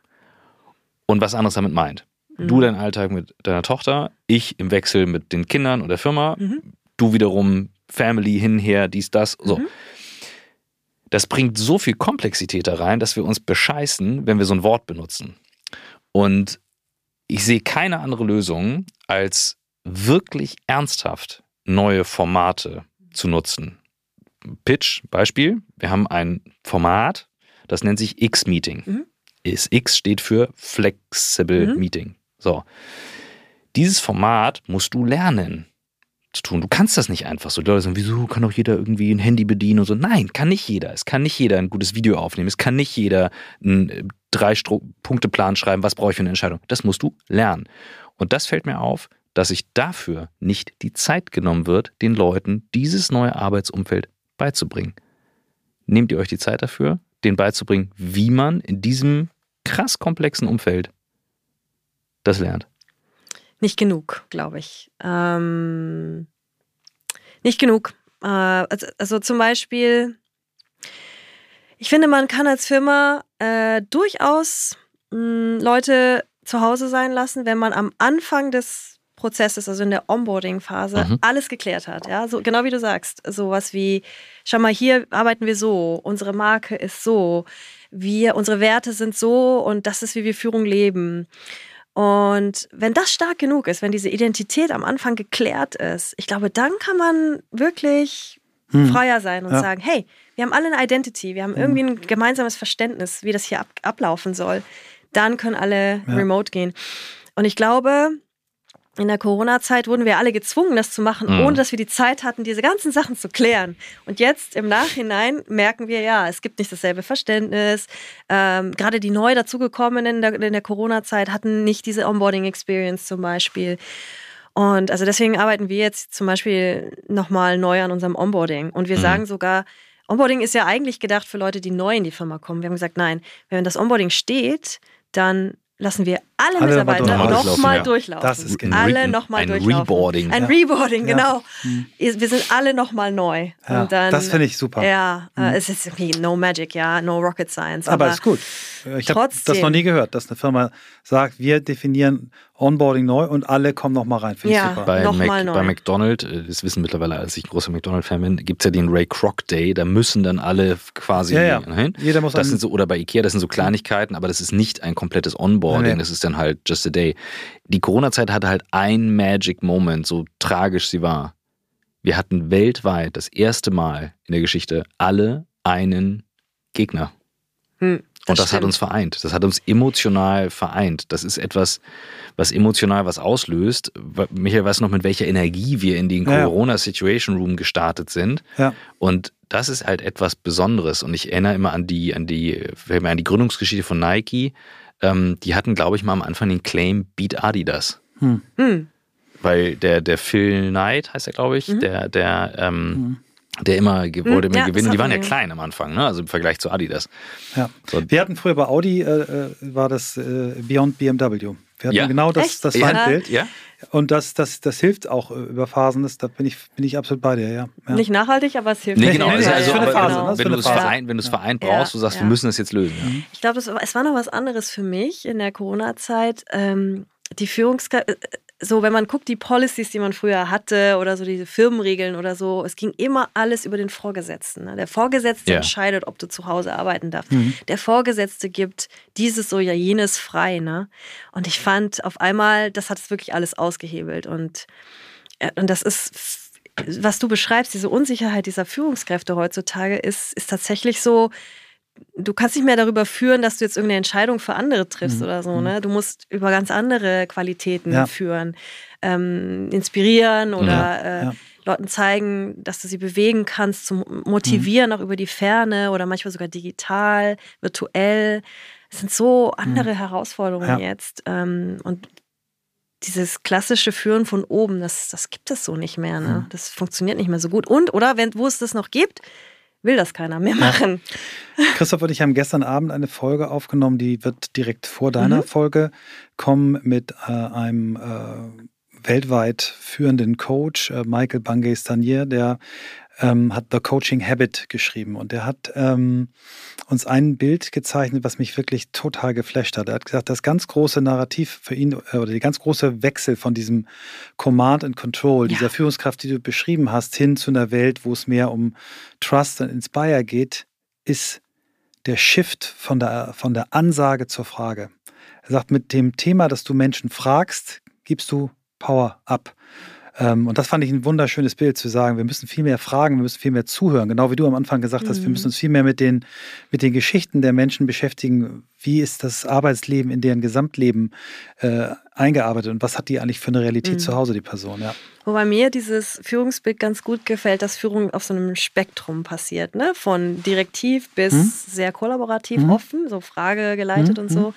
und was anderes damit meint. Mhm. Du deinen Alltag mit deiner Tochter, ich im Wechsel mit den Kindern und der Firma, mhm. du wiederum Family hinher, dies, das, so. Mhm. Das bringt so viel Komplexität da rein, dass wir uns bescheißen, wenn wir so ein Wort benutzen. Und ich sehe keine andere Lösung, als wirklich ernsthaft neue Formate zu nutzen. Pitch, Beispiel. Wir haben ein Format, das nennt sich X-Meeting. Mhm ist X steht für Flexible mhm. Meeting. So. Dieses Format musst du lernen zu tun. Du kannst das nicht einfach so. Die Leute sagen, wieso kann doch jeder irgendwie ein Handy bedienen und so. Nein, kann nicht jeder. Es kann nicht jeder ein gutes Video aufnehmen. Es kann nicht jeder einen äh, Drei-Punkte-Plan schreiben. Was brauche ich für eine Entscheidung? Das musst du lernen. Und das fällt mir auf, dass sich dafür nicht die Zeit genommen wird, den Leuten dieses neue Arbeitsumfeld beizubringen. Nehmt ihr euch die Zeit dafür? denen beizubringen, wie man in diesem krass komplexen Umfeld das lernt? Nicht genug, glaube ich. Ähm, nicht genug. Äh, also, also, zum Beispiel, ich finde, man kann als Firma äh, durchaus mh, hm, Leute zu Hause sein lassen, wenn man am Anfang des Prozesses, also in der Onboarding-Phase, mhm. alles geklärt hat. Ja, so genau wie du sagst. Sowas wie, schau mal, hier arbeiten wir so, unsere Marke ist so, wir, unsere Werte sind so und das ist, wie wir Führung leben. Und wenn das stark genug ist, wenn diese Identität am Anfang geklärt ist, ich glaube, dann kann man wirklich mhm. freier sein und ja. sagen, hey, wir haben alle eine Identity, wir haben irgendwie ein gemeinsames Verständnis, wie das hier ab ablaufen soll. Dann können alle ja. remote gehen. Und ich glaube, in der Corona-Zeit wurden wir alle gezwungen, das zu machen, mhm. ohne dass wir die Zeit hatten, diese ganzen Sachen zu klären. Und jetzt im Nachhinein merken wir, ja, es gibt nicht dasselbe Verständnis. Ähm, gerade die neu dazugekommenen in der, in der Corona-Zeit hatten nicht diese Onboarding-Experience zum Beispiel. Und also deswegen arbeiten wir jetzt zum Beispiel nochmal neu an unserem Onboarding. Und wir mhm. sagen sogar, Onboarding ist ja eigentlich gedacht für Leute, die neu in die Firma kommen. Wir haben gesagt, nein, wenn das Onboarding steht, dann lassen wir alle, alle Mitarbeiter nochmal ja. durchlaufen. Das ist genau. Alle nochmal durchlaufen. Ein Reboarding. Ein Reboarding, genau. Hm. Wir sind alle nochmal neu. Ja, dann, das finde ich super. Ja, hm. es ist no magic, ja, no rocket science. Aber, es ist gut. Ich habe das noch nie gehört, dass eine Firma sagt, wir definieren Onboarding neu und alle kommen nochmal rein. Finde ja, ich super. Bei, Mac, neu. bei McDonald's, äh, das wissen mittlerweile, als ich ein großer McDonald's-Fan bin, gibt es ja den Ray Kroc Day, da müssen dann alle quasi ja, ja. hin. Jeder muss das sind so, Oder bei Ikea, das sind so Kleinigkeiten, aber das ist nicht ein komplettes Onboarding, das ist dann halt just a day. Die Corona-Zeit hatte halt ein Magic Moment, so tragisch sie war. Wir hatten weltweit das erste Mal in der Geschichte alle einen Gegner. Hm. Das und das stimmt. hat uns vereint. Das hat uns emotional vereint. Das ist etwas, was emotional was auslöst. Michael weiß noch, mit welcher Energie wir in den ja. Corona-Situation Room gestartet sind. Ja. Und das ist halt etwas Besonderes. Und ich erinnere immer an die, an die, an die Gründungsgeschichte von Nike. Ähm, die hatten, glaube ich, mal am Anfang den Claim Beat Adidas. Hm. Hm. Weil der, der Phil Knight heißt er, glaube ich, mhm. der, der ähm, mhm der immer wollte hm, immer ja, gewinnen. Die waren ja klein am Anfang, ne? also im Vergleich zu Adidas. Ja. So. Wir hatten früher bei Audi, äh, äh war das äh, Beyond BMW. Wir hatten ja. genau das, das Feindbild. Ja. Und das, das, das hilft auch über Phasen, das, da bin ich, bin ich absolut bei dir, ja. ja. Nicht nachhaltig, aber es hilft. Nee, genau. Also, also, aber, Phase, genau. Wenn du es vereint, wenn du es vereint brauchst, du sagst, wir müssen das jetzt lösen. Ich glaube, es war noch was anderes für mich in der Corona-Zeit. Ähm, die Führungskräfte, äh, so, wenn man guckt, die Policies, die man früher hatte oder so diese Firmenregeln oder so, es ging immer alles über den Vorgesetzten. Ne? Der Vorgesetzte ja. entscheidet, ob du zu Hause arbeiten darfst. Mhm. Der Vorgesetzte gibt dieses oder jenes frei. Ne? Und ich fand auf einmal, das hat es wirklich alles ausgehebelt. Und, äh, und das ist, was du beschreibst, diese Unsicherheit dieser Führungskräfte heutzutage, ist, ist tatsächlich so, du kannst nicht mehr darüber führen, dass du jetzt irgendeine Entscheidung für andere triffst mhm. oder so. Mhm. Ne? Du musst über ganz andere Qualitäten ja. führen, ähm, inspirieren oder ja. Äh. Leuten zeigen, dass du sie bewegen kannst, zu motivieren, mhm. auch über die Ferne oder manchmal sogar digital, virtuell. Es sind so andere mhm. Herausforderungen jetzt. Ähm, und dieses klassische Führen von oben, das, das gibt es so nicht mehr. Ne? Mhm. Das funktioniert nicht mehr so gut. Und, oder wenn, wo es das noch gibt, will das keiner mehr machen. Ja. Christoph und ich haben gestern Abend eine Folge aufgenommen, die wird direkt vor deiner mhm. Folge kommen mit äh, einem äh, weltweit führenden Coach, äh, Michael Bangay-Stanier, der ähm, hat The Coaching Habit geschrieben und der hat ähm, uns ein Bild gezeichnet, was mich wirklich total geflasht hat. Er hat gesagt, das ganz große Narrativ für ihn äh, oder die ganz große Wechsel von diesem Command and Control, ja. dieser Führungskraft, die du beschrieben hast, hin zu einer Welt, wo es mehr um Trust and Inspire geht, ist der Shift von der, von der Ansage zur Frage. Er sagt, mit dem Thema, dass du Menschen fragst, gibst du Power ab. Ähm, und das fand ich ein wunderschönes Bild zu sagen, wir müssen viel mehr fragen, wir müssen viel mehr zuhören. Genau wie du am Anfang gesagt hast, mhm. wir müssen uns viel mehr mit den, mit den Geschichten der Menschen beschäftigen. Wie ist das Arbeitsleben in deren Gesamtleben äh, eingearbeitet und was hat die eigentlich für eine Realität mhm. zu Hause, die Person, ja. Wobei mir dieses Führungsbild ganz gut gefällt, dass Führung auf so einem Spektrum passiert, ne? Von direktiv bis mhm. sehr kollaborativ mhm. offen, so fragegeleitet mhm. und so.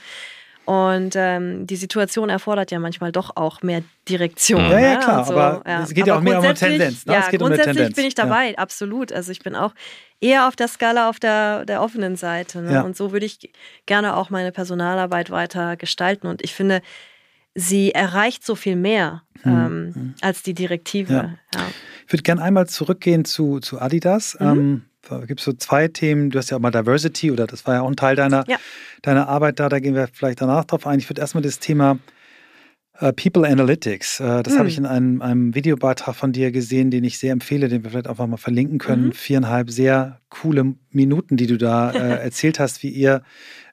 Und ähm, die Situation erfordert ja manchmal doch auch mehr Direktion. Ja, ja, ne? klar, so, aber ja. es geht ja auch mehr um eine Tendenz. Ne? Ja, grundsätzlich um bin ich dabei, ja. absolut. Also ich bin auch eher auf der Skala auf der, der offenen Seite. Ne? Ja. Und so würde ich gerne auch meine Personalarbeit weiter gestalten. Und ich finde, sie erreicht so viel mehr hm. ähm, hm. als die Direktive. Ich würde gerne einmal zurückgehen zu, zu Adidas. Mhm. Ähm, gibt es so zwei Themen. Du hast ja auch mal Diversity oder das war ja auch ein Teil deiner, ja. deiner Arbeit da. Da gehen wir vielleicht danach drauf ein. Ich würde erstmal das Thema Uh, People Analytics. Uh, das hm. habe ich in einem, einem, Videobeitrag von dir gesehen, den ich sehr empfehle, den wir vielleicht einfach mal verlinken können. Mhm. Viereinhalb sehr coole Minuten, die du da äh, erzählt hast, wie ihr äh,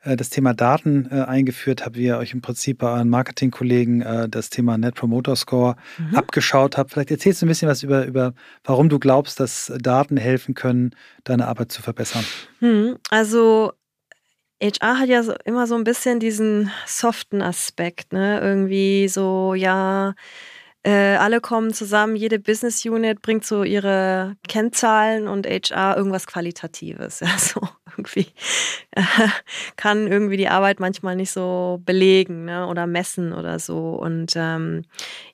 das Thema Daten äh, eingeführt habt, wie ihr euch im Prinzip bei euren Marketingkollegen äh, das Thema Net Promoter Score mhm. abgeschaut habt. Vielleicht erzählst du ein bisschen was über, über, warum du glaubst, dass Daten helfen können, deine Arbeit zu verbessern. Mhm. Also HR hat ja so, immer so ein bisschen diesen soften Aspekt, ne? Irgendwie so, ja, äh, alle kommen zusammen, jede Business Unit bringt so ihre Kennzahlen und HR irgendwas Qualitatives. Ja, so irgendwie äh, kann irgendwie die Arbeit manchmal nicht so belegen ne, oder messen oder so. Und ähm,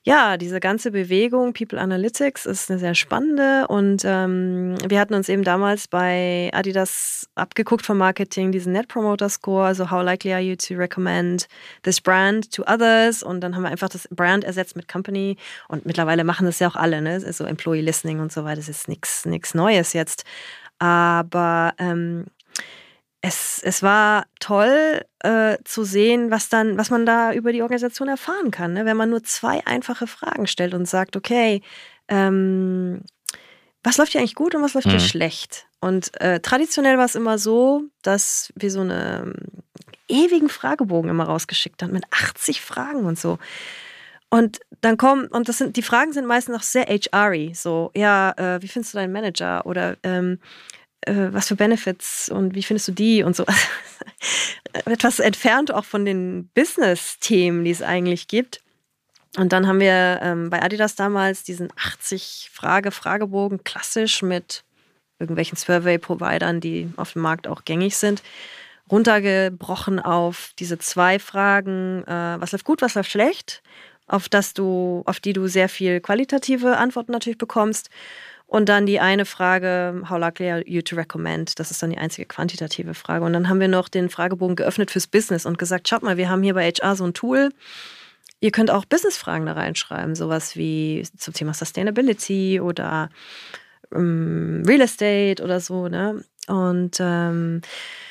ja, diese ganze Bewegung People Analytics ist eine sehr spannende und ähm, wir hatten uns eben damals bei Adidas abgeguckt vom Marketing diesen Net Promoter Score, also how likely are you to recommend this brand to others und dann haben wir einfach das Brand ersetzt mit Company und mittlerweile machen das ja auch alle, ne? also Employee Listening und so weiter, das ist nichts Neues jetzt. Aber ähm, es, es war toll äh, zu sehen, was dann, was man da über die Organisation erfahren kann, ne? wenn man nur zwei einfache Fragen stellt und sagt, okay, ähm, was läuft hier eigentlich gut und was läuft mhm. hier schlecht? Und äh, traditionell war es immer so, dass wir so einen ewigen Fragebogen immer rausgeschickt haben mit 80 Fragen und so. Und dann kommen, und das sind, die Fragen sind meistens auch sehr HRy, so, ja, äh, wie findest du deinen Manager? Oder ähm, äh, was für Benefits und wie findest du die und so. Etwas entfernt auch von den Business-Themen, die es eigentlich gibt. Und dann haben wir ähm, bei Adidas damals diesen 80-Frage-Fragebogen klassisch mit irgendwelchen Survey-Providern, die auf dem Markt auch gängig sind, runtergebrochen auf diese zwei Fragen, äh, was läuft gut, was läuft schlecht, auf das du, auf die du sehr viel qualitative Antworten natürlich bekommst. Und dann die eine Frage, how likely are you to recommend? Das ist dann die einzige quantitative Frage. Und dann haben wir noch den Fragebogen geöffnet fürs Business und gesagt, schaut mal, wir haben hier bei HR so ein Tool. Ihr könnt auch Business-Fragen da reinschreiben, sowas wie zum Thema Sustainability oder ähm, Real Estate oder so. Ne? Und ähm,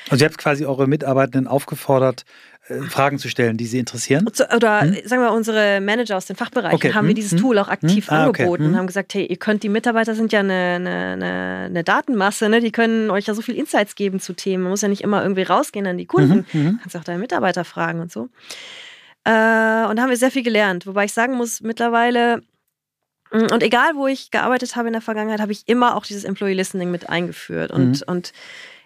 also ihr habt quasi eure Mitarbeitenden aufgefordert, äh, Fragen zu stellen, die Sie interessieren? Oder hm? sagen wir, unsere Manager aus den Fachbereichen okay. haben hm? wir dieses hm? Tool auch aktiv hm? ah, angeboten und hm? haben gesagt, hey, ihr könnt, die Mitarbeiter sind ja eine, eine, eine, Datenmasse, ne? die können euch ja so viel Insights geben zu Themen. Man muss ja nicht immer irgendwie rausgehen an die Kunden. Mhm, mhm. Kannst auch deine Mitarbeiter fragen und so. Äh, und da haben wir sehr viel gelernt. Wobei ich sagen muss, mittlerweile und egal, wo ich gearbeitet habe in der Vergangenheit, habe ich immer auch dieses Employee Listening mit eingeführt. Und, mhm. und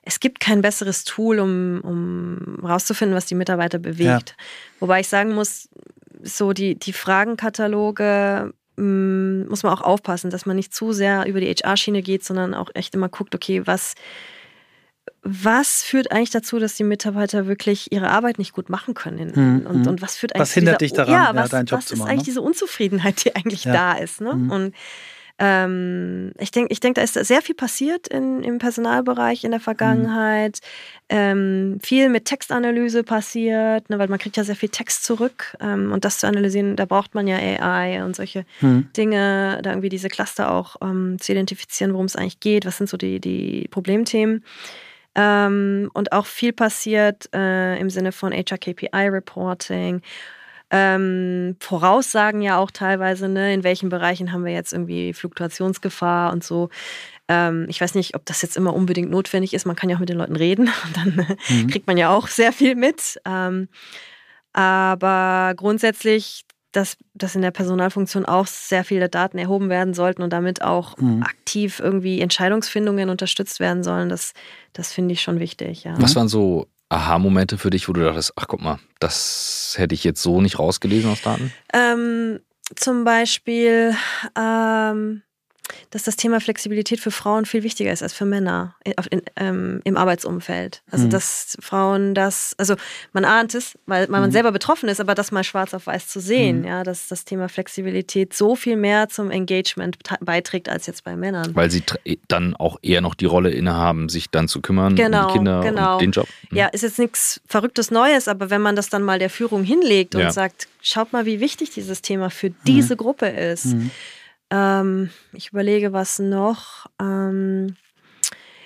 es gibt kein besseres Tool, um, um rauszufinden, was die Mitarbeiter bewegt. Ja. Wobei ich sagen muss, so die, die Fragenkataloge mm, muss man auch aufpassen, dass man nicht zu sehr über die HR-Schiene geht, sondern auch echt immer guckt, okay, was, was führt eigentlich dazu, dass die Mitarbeiter wirklich ihre Arbeit nicht gut machen können? Mhm. Und, und was führt eigentlich Was hindert dieser, dich daran, ja, was, ja, deinen Job was zu machen? Was ist eigentlich ne? diese Unzufriedenheit, die eigentlich ja. da ist? Ne? Mhm. Und ähm, ich denke, ich denk, da ist sehr viel passiert in, im Personalbereich in der mhm. Vergangenheit. Mhm. Ähm, viel mit Textanalyse passiert, ne, weil man kriegt ja sehr viel Text zurück. Ähm, und das zu analysieren, da braucht man ja AI und solche mhm. Dinge, da irgendwie diese Cluster auch ähm, zu identifizieren, worum es eigentlich geht, was sind so die, die Problemthemen. Ähm, und auch viel passiert äh, im Sinne von HR-KPI-Reporting ähm, Voraussagen ja auch teilweise, ne, in welchen Bereichen haben wir jetzt irgendwie Fluktuationsgefahr und so. Ähm, ich weiß nicht, ob das jetzt immer unbedingt notwendig ist. Man kann ja auch mit den Leuten reden und dann mhm. kriegt man ja auch sehr viel mit. Ähm, aber grundsätzlich, dass, dass in der Personalfunktion auch sehr viele Daten erhoben werden sollten und damit auch mhm. aktiv irgendwie Entscheidungsfindungen unterstützt werden sollen, das, das finde ich schon wichtig. Ja. Was waren so Aha-Momente für dich, wo du dachtest, ach guck mal, das hätte ich jetzt so nicht rausgelesen aus Daten? Ähm, zum Beispiel, ähm, dass das Thema Flexibilität für Frauen viel wichtiger ist als für Männer in, in, ähm, im Arbeitsumfeld. Also, mhm. dass Frauen das, also man ahnt es, weil man mhm. selber betroffen ist, aber das mal schwarz auf weiß zu sehen, mhm. ja, dass das Thema Flexibilität so viel mehr zum Engagement beiträgt als jetzt bei Männern. Weil sie dann auch eher noch die Rolle innehaben, sich dann zu kümmern genau, um die Kinder genau. und den Job. Mhm. Ja, ist jetzt nichts Verrücktes Neues, aber wenn man das dann mal der Führung hinlegt und ja. sagt, schaut mal, wie wichtig dieses Thema für mhm. diese Gruppe ist mhm. Ähm, ich überlege, was noch. Ähm,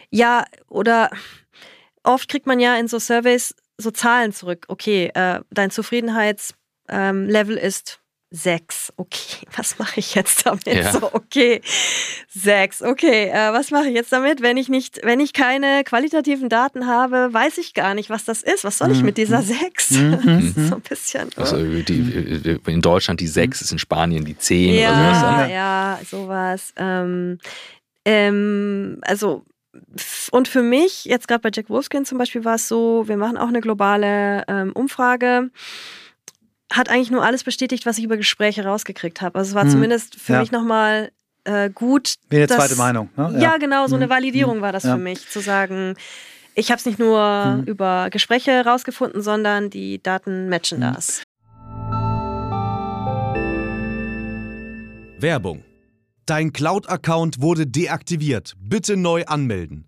ja, oder oft kriegt man ja in so Surveys so Zahlen zurück. Okay, äh, dein Zufriedenheitslevel ähm, ist sechs. Okay, was mache ich jetzt damit? Ja. So, okay, sechs. Okay, äh, was mache ich jetzt damit? Wenn ich nicht, wenn ich keine qualitativen Daten habe, weiß ich gar nicht, was das ist. Was soll ich mit dieser mhm. sechs? Mhm. so ein bisschen. Oh. Also die, in Deutschland die sechs, ist in Spanien die zehn ja, oder sowas. Ja, sowas. Ähm, ähm, also und für mich, jetzt gerade bei Jack Wolfskin zum Beispiel, war es so, wir machen auch eine globale ähm, Umfrage hat eigentlich nur alles bestätigt, was ich über Gespräche rausgekriegt habe. Also es war hm. zumindest für ja. mich nochmal äh, gut. Wie eine dass, zweite Meinung. Ne? Ja. ja. genau, so eine hm. Validierung hm. war das ja. für mich, zu sagen, ich habe es nicht nur hm. über Gespräche rausgefunden, sondern die Daten matchen hm. das. Werbung. Dein Cloud-Account wurde deaktiviert. Bitte neu anmelden.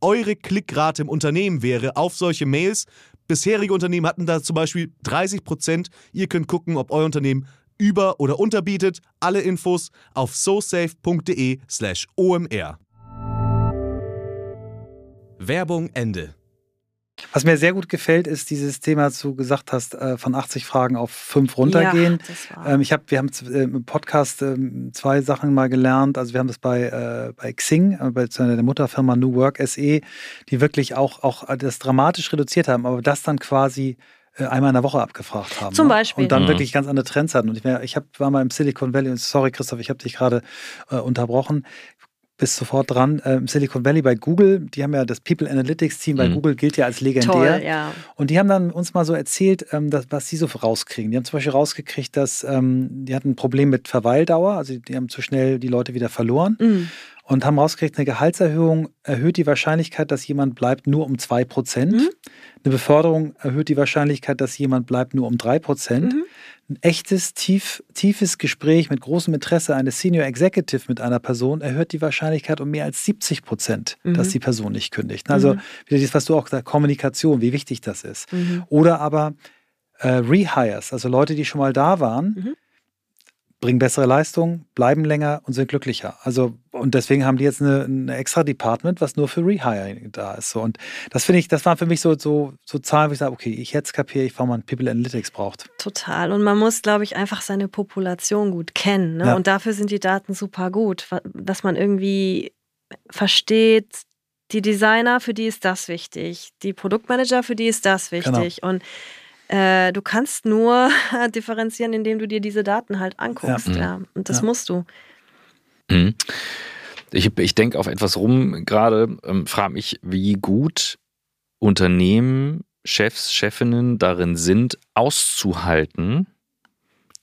eure Klickrate im Unternehmen wäre auf solche Mails. Bisherige Unternehmen hatten da zum Beispiel 30 Prozent. Ihr könnt gucken, ob euer Unternehmen über- oder unterbietet. Alle Infos auf sosafe.de/slash omr. Werbung Ende. Was mir sehr gut gefällt, ist dieses Thema, was du gesagt hast, äh, von 80 Fragen auf 5 runtergehen. Ja, ähm, ich hab, wir haben äh, im Podcast ähm, zwei Sachen mal gelernt. Also wir haben das bei, äh, bei Xing, bei der Mutterfirma New Work SE, die wirklich auch, auch das dramatisch reduziert haben, aber das dann quasi einmal in der Woche abgefragt haben. Zum ne? Beispiel. Und dann mhm. wirklich ganz andere Trends hatten. Und ich, ich hab, war mal im Silicon Valley, sorry Christoph, ich habe dich gerade äh, unterbrochen bist sofort dran. Äh, Silicon Valley bei Google, die haben ja das People Analytics Team bei mhm. Google gilt ja als legendär. Toll, ja. Und die haben dann uns mal so erzählt, ähm, dass, was sie so rauskriegen. Die haben zum Beispiel rausgekriegt, dass ähm, die hatten ein Problem mit Verweildauer, also die haben zu schnell die Leute wieder verloren. Mhm. Und haben rausgekriegt, eine Gehaltserhöhung erhöht die Wahrscheinlichkeit, dass jemand bleibt, nur um 2%. Mhm. Eine Beförderung erhöht die Wahrscheinlichkeit, dass jemand bleibt, nur um 3%. Mhm ein echtes, tief, tiefes Gespräch mit großem Interesse eines Senior Executive mit einer Person erhöht die Wahrscheinlichkeit um mehr als 70 Prozent, mhm. dass die Person nicht kündigt. Also, mhm. wieder das, was du auch gesagt Kommunikation, wie wichtig das ist. Mhm. Oder aber äh, Rehires, also Leute, die schon mal da waren, mhm bringen bessere Leistung, bleiben länger und sind glücklicher. Also, und deswegen haben die jetzt eine, eine extra Department, was nur für Rehiring da ist. So, und das finde ich, das waren für mich so, so, so Zahlen, wo ich sage, okay, ich jetzt kapiere ich, warum man People Analytics braucht. Total. Und man muss, glaube ich, einfach seine Population gut kennen. Ne? Ja. Und dafür sind die Daten super gut, dass man irgendwie versteht, die Designer, für die ist das wichtig. Die Produktmanager, für die ist das genau. wichtig. Genau. Und äh, du kannst nur differenzieren, indem du dir diese Daten halt anguckst. Ja. ja. Und das ja. musst du. Mhm. Ich, ich denke auf etwas rum gerade, ähm, frage mich, wie gut Unternehmen, Chefs, Chefinnen darin sind, auszuhalten,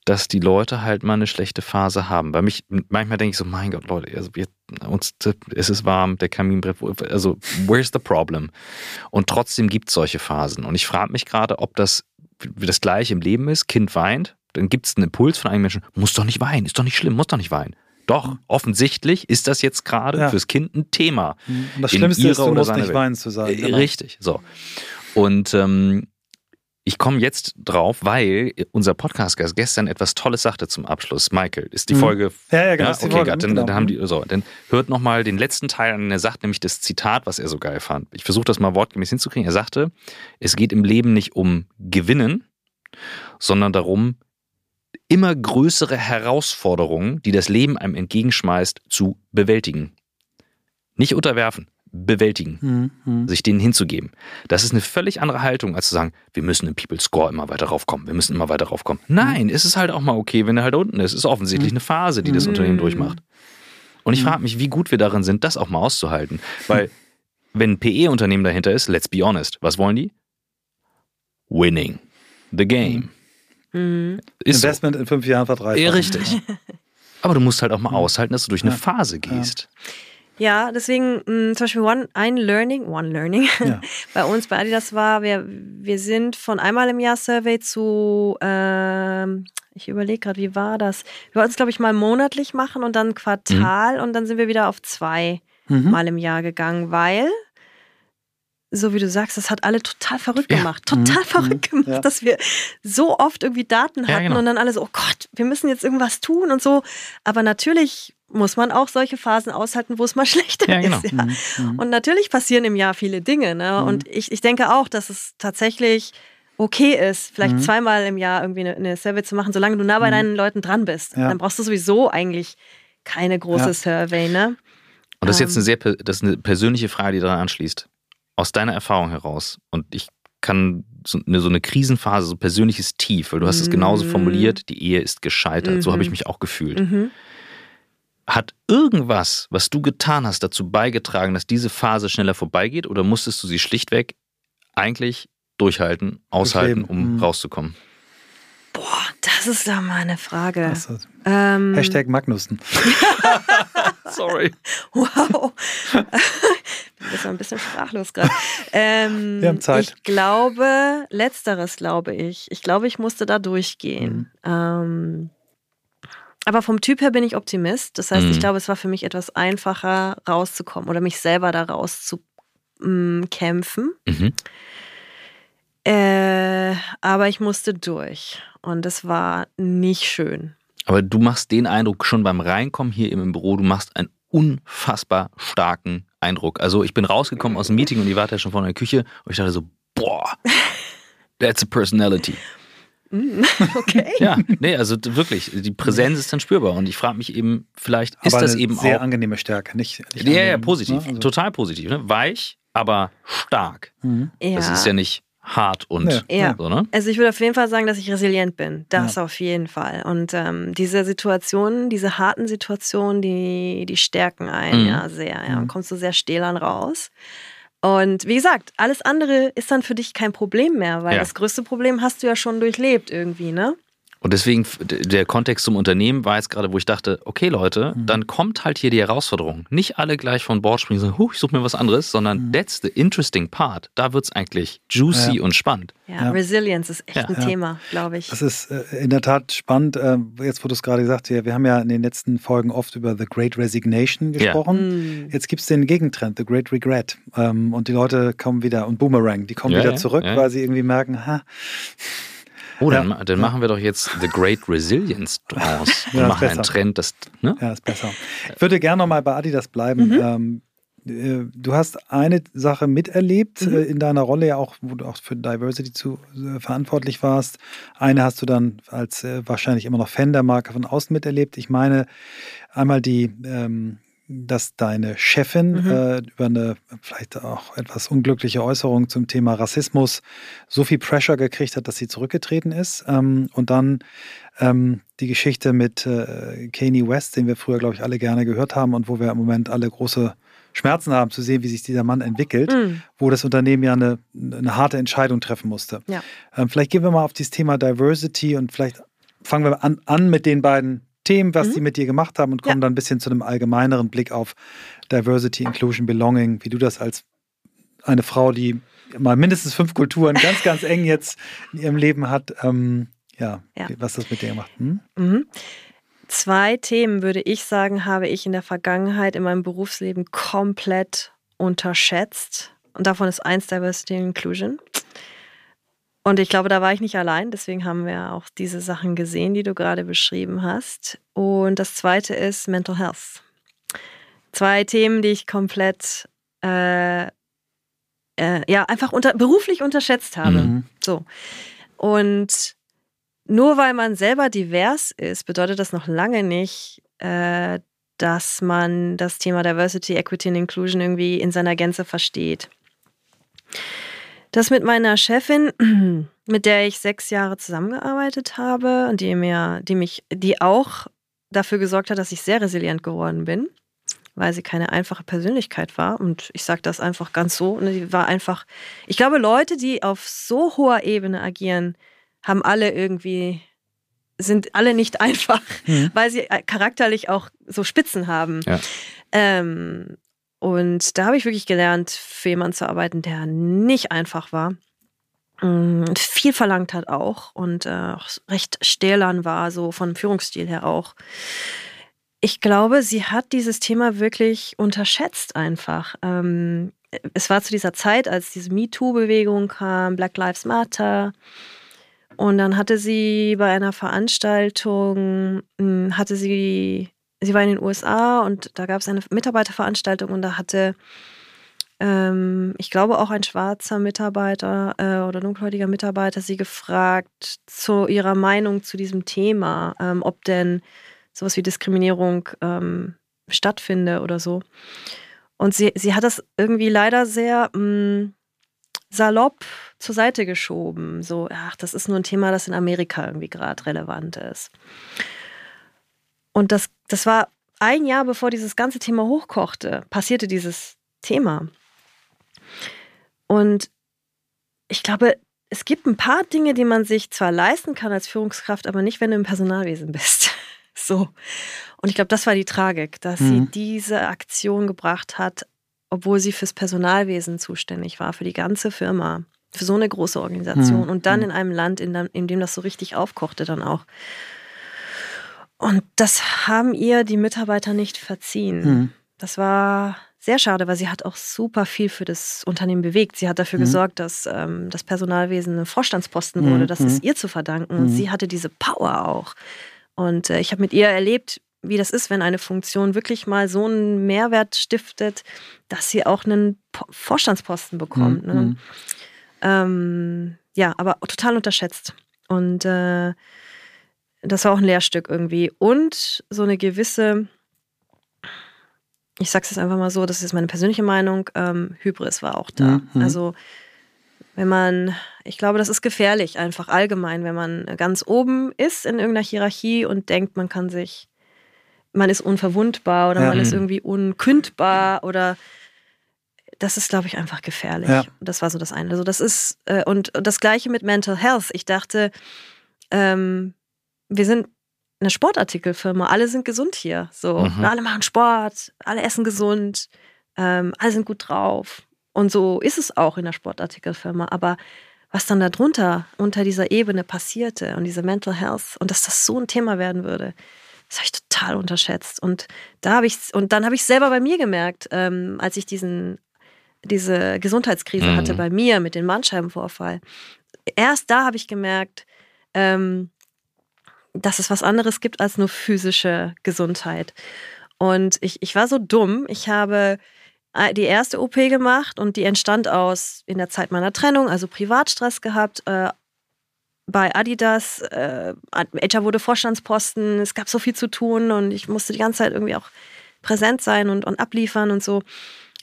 dass die Leute halt mal eine schlechte Phase haben. Weil mich, manchmal denke ich so, mein Gott, Leute, also wir, uns, es ist warm, der Kamin brennt, also where's the problem? Und trotzdem gibt es solche Phasen. Und ich frage mich gerade, ob das das gleiche im Leben ist, Kind weint, dann gibt es einen Impuls von einem Menschen, muss doch nicht weinen, ist doch nicht schlimm, muss doch nicht weinen. Doch, mhm. offensichtlich ist das jetzt gerade ja. fürs Kind ein Thema. Mhm. Und das Schlimmste ist, du musst nicht Welt. weinen zu sagen. Äh, genau. Richtig, so. Und ähm, ich komme jetzt drauf, weil unser Podcast-Gast gestern etwas Tolles sagte zum Abschluss. Michael, ist die mhm. Folge. Ja, ja, genau. Ja? Okay, Folge, dann, genau. dann, haben die, so, dann hört nochmal den letzten Teil an. Er sagt nämlich das Zitat, was er so geil fand. Ich versuche das mal wortgemäß hinzukriegen. Er sagte, es geht im Leben nicht um Gewinnen, sondern darum, immer größere Herausforderungen, die das Leben einem entgegenschmeißt, zu bewältigen. Nicht unterwerfen, bewältigen, mhm. sich denen hinzugeben. Das ist eine völlig andere Haltung, als zu sagen, wir müssen im People Score immer weiter raufkommen, wir müssen immer weiter raufkommen. Nein, mhm. es ist halt auch mal okay, wenn er halt unten ist. Es ist offensichtlich mhm. eine Phase, die das Unternehmen durchmacht. Und ich frage mich, wie gut wir darin sind, das auch mal auszuhalten. Weil, wenn ein PE-Unternehmen dahinter ist, let's be honest, was wollen die? Winning. The game. Mhm. Ist so. Investment in fünf Jahren verdreifachen. Ja, richtig. Aber du musst halt auch mal aushalten, dass du durch eine Ja. Phase gehst. Ja, deswegen mh, zum Beispiel One, ein Learning, One Learning Ja. bei uns bei Adidas war, wir, wir sind von einmal im Jahr Survey zu, ähm, ich überlege gerade, wie war das? Wir wollten es, glaube ich, mal monatlich machen und dann Quartal und dann sind wir wieder auf zwei Mhm. Mal im Jahr gegangen, weil, so wie du sagst, das hat alle total verrückt Ja. gemacht. Total Mhm. verrückt gemacht, Ja. dass wir so oft irgendwie Daten Ja, hatten genau. und dann alle so, oh Gott, wir müssen jetzt irgendwas tun und so. Aber natürlich muss man auch solche Phasen aushalten, wo es mal schlechter Ja, genau. ist. Ja. Mhm. Mhm. Und natürlich passieren im Jahr viele Dinge. Ne? Und ich, ich denke auch, dass es tatsächlich okay ist, vielleicht Mhm. zweimal im Jahr irgendwie eine, eine Survey zu machen, solange du nah bei Mhm. deinen Leuten dran bist. Ja. Dann brauchst du sowieso eigentlich keine große. Survey. Ne? Und das ist jetzt Ähm. eine sehr das ist eine persönliche Frage, die daran anschließt. Aus deiner Erfahrung heraus, und ich kann so eine, so eine Krisenphase, so persönliches Tief, weil du hast es genauso Mhm. formuliert, die Ehe ist gescheitert. So habe ich Mhm. mich auch gefühlt. Hat irgendwas, was du getan hast, dazu beigetragen, dass diese Phase schneller vorbeigeht oder musstest du sie schlichtweg eigentlich durchhalten, aushalten, um Mhm. rauszukommen? Boah, das ist da mal eine Frage. Ähm, Hashtag Magnussen. Sorry. Wow. Ich bin ein bisschen sprachlos gerade. Ähm, Wir haben Zeit. Ich glaube, letzteres glaube ich. Ich glaube, ich musste da durchgehen. Mhm. Ähm, aber vom Typ her bin ich Optimist. Das heißt, Mhm. ich glaube, es war für mich etwas einfacher rauszukommen oder mich selber da rauszukämpfen. Mhm. Äh, aber ich musste durch. Und es war nicht schön. Aber du machst den Eindruck schon beim Reinkommen hier im Büro, du machst einen unfassbar starken Eindruck. Also ich bin rausgekommen aus dem Meeting und die war ja schon vorne in der Küche und ich dachte so, boah, that's a personality. Mm, Okay. Ja, nee, also wirklich, die Präsenz ist dann spürbar und ich frage mich eben, vielleicht ist Aber das eine eben sehr auch... angenehme Stärke, nicht, nicht Ja, ja, angenehm, positiv, ne? Also, total positiv. Ne? Weich, aber stark. mhm. Ja. Das ist ja nicht hart und Nee. Ja. so, ne? Also ich würde auf jeden Fall sagen, dass ich resilient bin. Das auf jeden Fall. Und ähm, diese Situationen, diese harten Situationen, die, die stärken einen Mhm. ja sehr. Ja. Mhm. Und kommst du sehr stählern raus. Und wie gesagt, alles andere ist dann für dich kein Problem mehr, weil Ja. das größte Problem hast du ja schon durchlebt irgendwie, ne? Und deswegen, der Kontext zum Unternehmen war jetzt gerade, wo ich dachte, okay Leute, Mhm. dann kommt halt hier die Herausforderung. Nicht alle gleich von Bord springen und sagen, huh, ich suche mir was anderes, sondern Mhm. that's the interesting part. Da wird es eigentlich juicy Ja. und spannend. Ja, Ja. Resilience ist echt Ja. ein Ja. Thema, glaube ich. Das ist äh, in der Tat spannend. äh, Jetzt, wo du es gerade gesagt hast, wir wir haben ja in den letzten Folgen oft über The Great Resignation gesprochen. Mm. Jetzt gibt es den Gegentrend, The Great Regret. Ähm, Und die Leute kommen wieder, und Boomerang, die kommen Ja, wieder ja, zurück, ja. weil sie irgendwie merken, ha, Oh, dann, Ja. dann machen wir doch jetzt The Great Resilience draus und Ja, machen einen. Trend, das, ne? Ja, ist besser. Ich würde gerne nochmal bei Adidas bleiben. Mhm. Ähm, äh, du hast eine Sache miterlebt Mhm. äh, in deiner Rolle, ja auch, wo du auch für Diversity zu, äh, verantwortlich warst. Eine hast du dann als äh, wahrscheinlich immer noch Fan der Marke von außen miterlebt. Ich meine einmal die, ähm, dass deine Chefin Mhm. äh, über eine vielleicht auch etwas unglückliche Äußerung zum Thema Rassismus so viel Pressure gekriegt hat, dass sie zurückgetreten ist. Ähm, und dann ähm, die Geschichte mit äh, Kanye West, den wir früher, glaube ich, alle gerne gehört haben und wo wir im Moment alle große Schmerzen haben, zu sehen, wie sich dieser Mann entwickelt, Mm. wo das Unternehmen ja eine, eine harte Entscheidung treffen musste. Ja. Ähm, vielleicht gehen wir mal auf dieses Thema Diversity und vielleicht fangen wir an, an mit den beiden Themen, was Mhm. die mit dir gemacht haben und kommen Ja. dann ein bisschen zu einem allgemeineren Blick auf Diversity, Inclusion, Belonging, wie du das als eine Frau, die mal mindestens fünf Kulturen ganz, ganz eng jetzt in ihrem Leben hat, ähm, ja, Ja. was das mit dir gemacht. Hm? Mhm. Zwei Themen, würde ich sagen, habe ich in der Vergangenheit in meinem Berufsleben komplett unterschätzt. Und davon ist eins Diversity and Inclusion. Und ich glaube, da war ich nicht allein. Deswegen haben wir auch diese Sachen gesehen, die du gerade beschrieben hast. Und das zweite ist Mental Health. Zwei Themen, die ich komplett, äh, äh, ja, einfach unter, beruflich unterschätzt habe. Mhm. So. Und nur weil man selber divers ist, bedeutet das noch lange nicht, äh, dass man das Thema Diversity, Equity und Inclusion irgendwie in seiner Gänze versteht. Das mit meiner Chefin, mit der ich sechs Jahre zusammengearbeitet habe und die mir, die mich, die auch dafür gesorgt hat, dass ich sehr resilient geworden bin. weil sie keine einfache Persönlichkeit war. Und ich sage das einfach ganz so. Ne, sie war einfach, ich glaube, Leute, die auf so hoher Ebene agieren, haben alle irgendwie, sind alle nicht einfach, mhm. weil sie äh, charakterlich auch so Spitzen haben. Ja. Ähm, und da habe ich wirklich gelernt, für jemanden zu arbeiten, der nicht einfach war. Mm, viel verlangt hat auch und äh, auch recht stählern war, so von Führungsstil her auch. Ich glaube, sie hat dieses Thema wirklich unterschätzt einfach. Ähm, es war zu dieser Zeit, als diese MeToo-Bewegung kam, Black Lives Matter. Und dann hatte sie bei einer Veranstaltung, hm, hatte sie, sie war in den USA und da gab es eine Mitarbeiterveranstaltung und da hatte, ähm, ich glaube auch ein schwarzer Mitarbeiter äh, oder dunkelhäutiger Mitarbeiter sie gefragt zu ihrer Meinung zu diesem Thema, ähm, ob denn sowas wie Diskriminierung ähm, stattfinde oder so. Und sie, sie hat das irgendwie leider sehr mh, mm, salopp zur Seite geschoben. So, ach, das ist nur ein Thema, das in Amerika irgendwie gerade relevant ist. Und das, das war ein Jahr bevor dieses ganze Thema hochkochte, passierte dieses Thema. Und ich glaube, es gibt ein paar Dinge, die man sich zwar leisten kann als Führungskraft, aber nicht, wenn du im Personalwesen bist. So. Und ich glaube, das war die Tragik, dass mhm. sie diese Aktion gebracht hat, obwohl sie fürs Personalwesen zuständig war, für die ganze Firma, für so eine große Organisation mhm. und dann mhm. in einem Land, in, in dem das so richtig aufkochte, dann auch. Und das haben ihr die Mitarbeiter nicht verziehen. Mhm. Das war sehr schade, weil sie hat auch super viel für das Unternehmen bewegt. Sie hat dafür mhm. gesorgt, dass ähm, das Personalwesen ein Vorstandsposten wurde. Mhm. Das ist ihr zu verdanken. Und sie hatte diese Power auch. Und äh, ich habe mit ihr erlebt, wie das ist, wenn eine Funktion wirklich mal so einen Mehrwert stiftet, dass sie auch einen po Vorstandsposten bekommt. Mhm. Ne? Ähm, ja, aber total unterschätzt. Und äh, das war auch ein Lehrstück irgendwie. Und so eine gewisse, ich sag's jetzt einfach mal so, das ist meine persönliche Meinung, ähm, Hybris war auch da. Mhm. Also wenn man, ich glaube, das ist gefährlich einfach allgemein, wenn man ganz oben ist in irgendeiner Hierarchie und denkt, man kann sich, man ist unverwundbar oder ja. man ist irgendwie unkündbar oder das ist, glaube ich, einfach gefährlich. Ja. Das war so das eine. Also das ist, äh, und das gleiche mit Mental Health. Ich dachte, ähm, wir sind eine Sportartikelfirma, alle sind gesund hier. So, mhm. alle machen Sport, alle essen gesund, ähm, alle sind gut drauf. Und so ist es auch in der Sportartikelfirma. Aber was dann darunter, unter dieser Ebene passierte und diese Mental Health und dass das so ein Thema werden würde, das habe ich total unterschätzt. Und da habe ich und dann habe ich selber bei mir gemerkt, ähm, als ich diesen diese Gesundheitskrise mhm. hatte bei mir mit dem Bandscheibenvorfall. Erst da habe ich gemerkt, ähm, dass es was anderes gibt als nur physische Gesundheit. Und ich, ich war so dumm. Ich habe äh, die erste OP gemacht und die entstand aus in der Zeit meiner Trennung, also Privatstress gehabt. Äh, bei Adidas, äh, HR wurde Vorstandsposten, es gab so viel zu tun und ich musste die ganze Zeit irgendwie auch präsent sein und, und abliefern und so.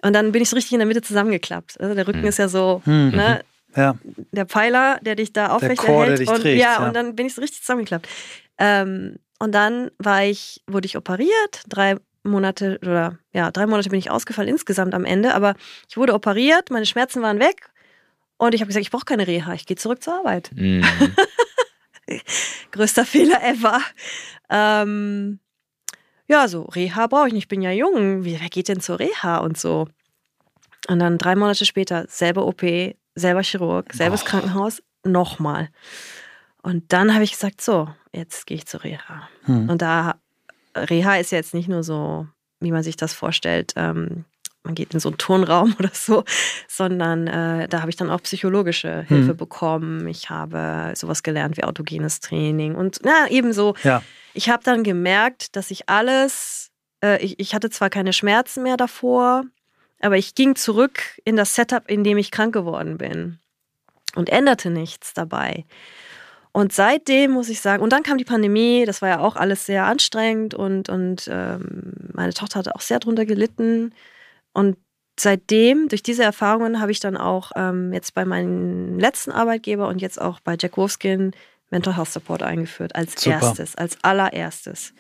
Und dann bin ich so richtig in der Mitte zusammengeklappt. Also der Rücken hm. ist ja so, hm. ne, ja. der Pfeiler, der dich da aufrechterhält. Und, trägt, ja, ja, und dann bin ich so richtig zusammengeklappt. Ähm, und dann war ich, wurde ich operiert, drei Monate oder ja, drei Monate bin ich ausgefallen insgesamt am Ende, aber ich wurde operiert, meine Schmerzen waren weg und ich habe gesagt, ich brauche keine Reha, ich gehe zurück zur Arbeit. Mhm. Größter Fehler ever. Ähm, ja, so Reha brauche ich nicht, ich bin ja jung, wer geht denn zur Reha und so. Und dann drei Monate später, selber OP, selber Chirurg, selbes oh. Krankenhaus, nochmal. Und dann habe ich gesagt, so, jetzt gehe ich zur Reha. Hm. Und da Reha ist ja jetzt nicht nur so, wie man sich das vorstellt, ähm, man geht in so einen Turnraum oder so, sondern äh, da habe ich dann auch psychologische Hilfe hm. bekommen. Ich habe sowas gelernt wie autogenes Training und na, ebenso. Ja. Ich habe dann gemerkt, dass ich alles, äh, ich, ich hatte zwar keine Schmerzen mehr davor, aber ich ging zurück in das Setup, in dem ich krank geworden bin und änderte nichts dabei. Und seitdem muss ich sagen, und dann kam die Pandemie, das war ja auch alles sehr anstrengend und, und ähm, meine Tochter hatte auch sehr drunter gelitten. Und seitdem, durch diese Erfahrungen, habe ich dann auch ähm, jetzt bei meinem letzten Arbeitgeber und jetzt auch bei Jack Wolfskin Mental Health Support eingeführt, als Super. erstes, als allererstes.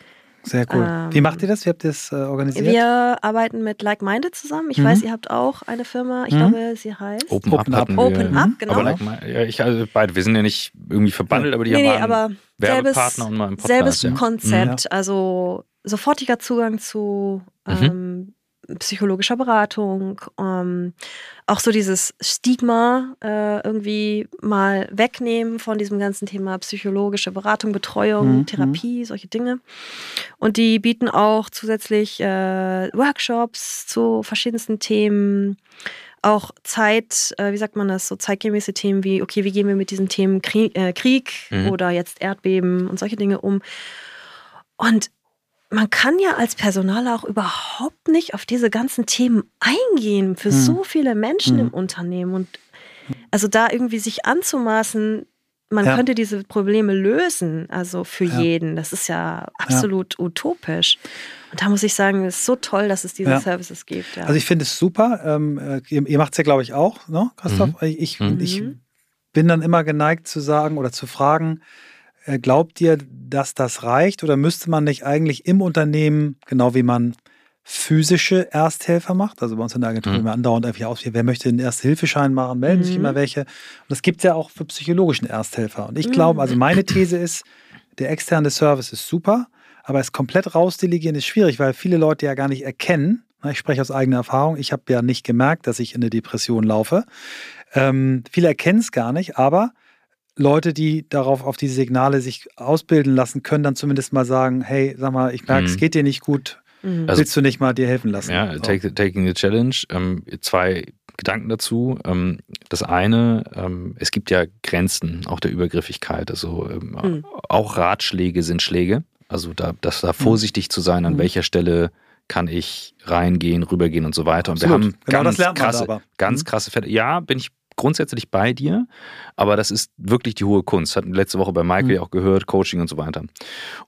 Sehr cool. Ähm, Wie macht ihr das? Wie habt ihr das äh, organisiert? Wir arbeiten mit Like Minded zusammen. Ich mhm. weiß, ihr habt auch eine Firma. Ich mhm. glaube, sie heißt Open, Open Up. Open Up, genau. Aber like, ja, ich, also beide, wir sind ja nicht irgendwie verbandelt, aber die nee, haben nee, aber Werbepartner und mal im Podcast. Selbes ja. Konzept. Mhm. Also sofortiger Zugang zu mhm. ähm, psychologischer Beratung, ähm, auch so dieses Stigma äh, irgendwie mal wegnehmen von diesem ganzen Thema psychologische Beratung, Betreuung, mhm. Therapie, mhm. solche Dinge. Und die bieten auch zusätzlich äh, Workshops zu verschiedensten Themen, auch Zeit, äh, wie sagt man das, so zeitgemäße Themen wie, okay, wie gehen wir mit diesen Themen Krieg, äh, Krieg mhm. oder jetzt Erdbeben und solche Dinge um. Und man kann ja als Personaler auch überhaupt nicht auf diese ganzen Themen eingehen für hm. so viele Menschen hm. im Unternehmen. Und also da irgendwie sich anzumaßen, man ja. könnte diese Probleme lösen, also für ja. jeden, das ist ja absolut ja. utopisch. Und da muss ich sagen, es ist so toll, dass es diese Services gibt. Also ich finde es super. Ähm, äh, ihr, ihr macht es ja, glaube ich, auch, ne, Christoph? Mhm. Ich, mhm. ich bin dann immer geneigt zu sagen oder zu fragen, glaubt ihr, dass das reicht oder müsste man nicht eigentlich im Unternehmen, genau wie man physische Ersthelfer macht. Also bei uns in der Agentur mhm. wir andauernd einfach aus, wer möchte einen Erste-Hilfeschein machen, melden mhm. sich immer welche. Und das gibt es ja auch für psychologischen Ersthelfer. Und ich glaube, also meine These ist, der externe Service ist super, aber es komplett rausdelegieren ist schwierig, weil viele Leute ja gar nicht erkennen, ich spreche aus eigener Erfahrung, ich habe ja nicht gemerkt, dass ich in eine Depression laufe. Ähm, viele erkennen es gar nicht, aber Leute, die darauf auf diese Signale sich ausbilden lassen, können dann zumindest mal sagen, hey, sag mal, ich merke, mhm. es geht dir nicht gut. Mhm. Willst also, du nicht mal dir helfen lassen? Ja, so. take, taking the challenge. Ähm, zwei Gedanken dazu. Ähm, das eine, ähm, es gibt ja Grenzen auch der Übergriffigkeit. Also ähm, mhm. auch Ratschläge sind Schläge. Also da, das da mhm. vorsichtig zu sein, an mhm. welcher Stelle kann ich reingehen, rübergehen und so weiter. Und Absolut. wir haben genau ganz krasse, ganz mhm. krasse Fälle. Ja, bin ich grundsätzlich bei dir, aber das ist wirklich die hohe Kunst. Hatten letzte Woche bei Michael mhm. auch gehört, Coaching und so weiter.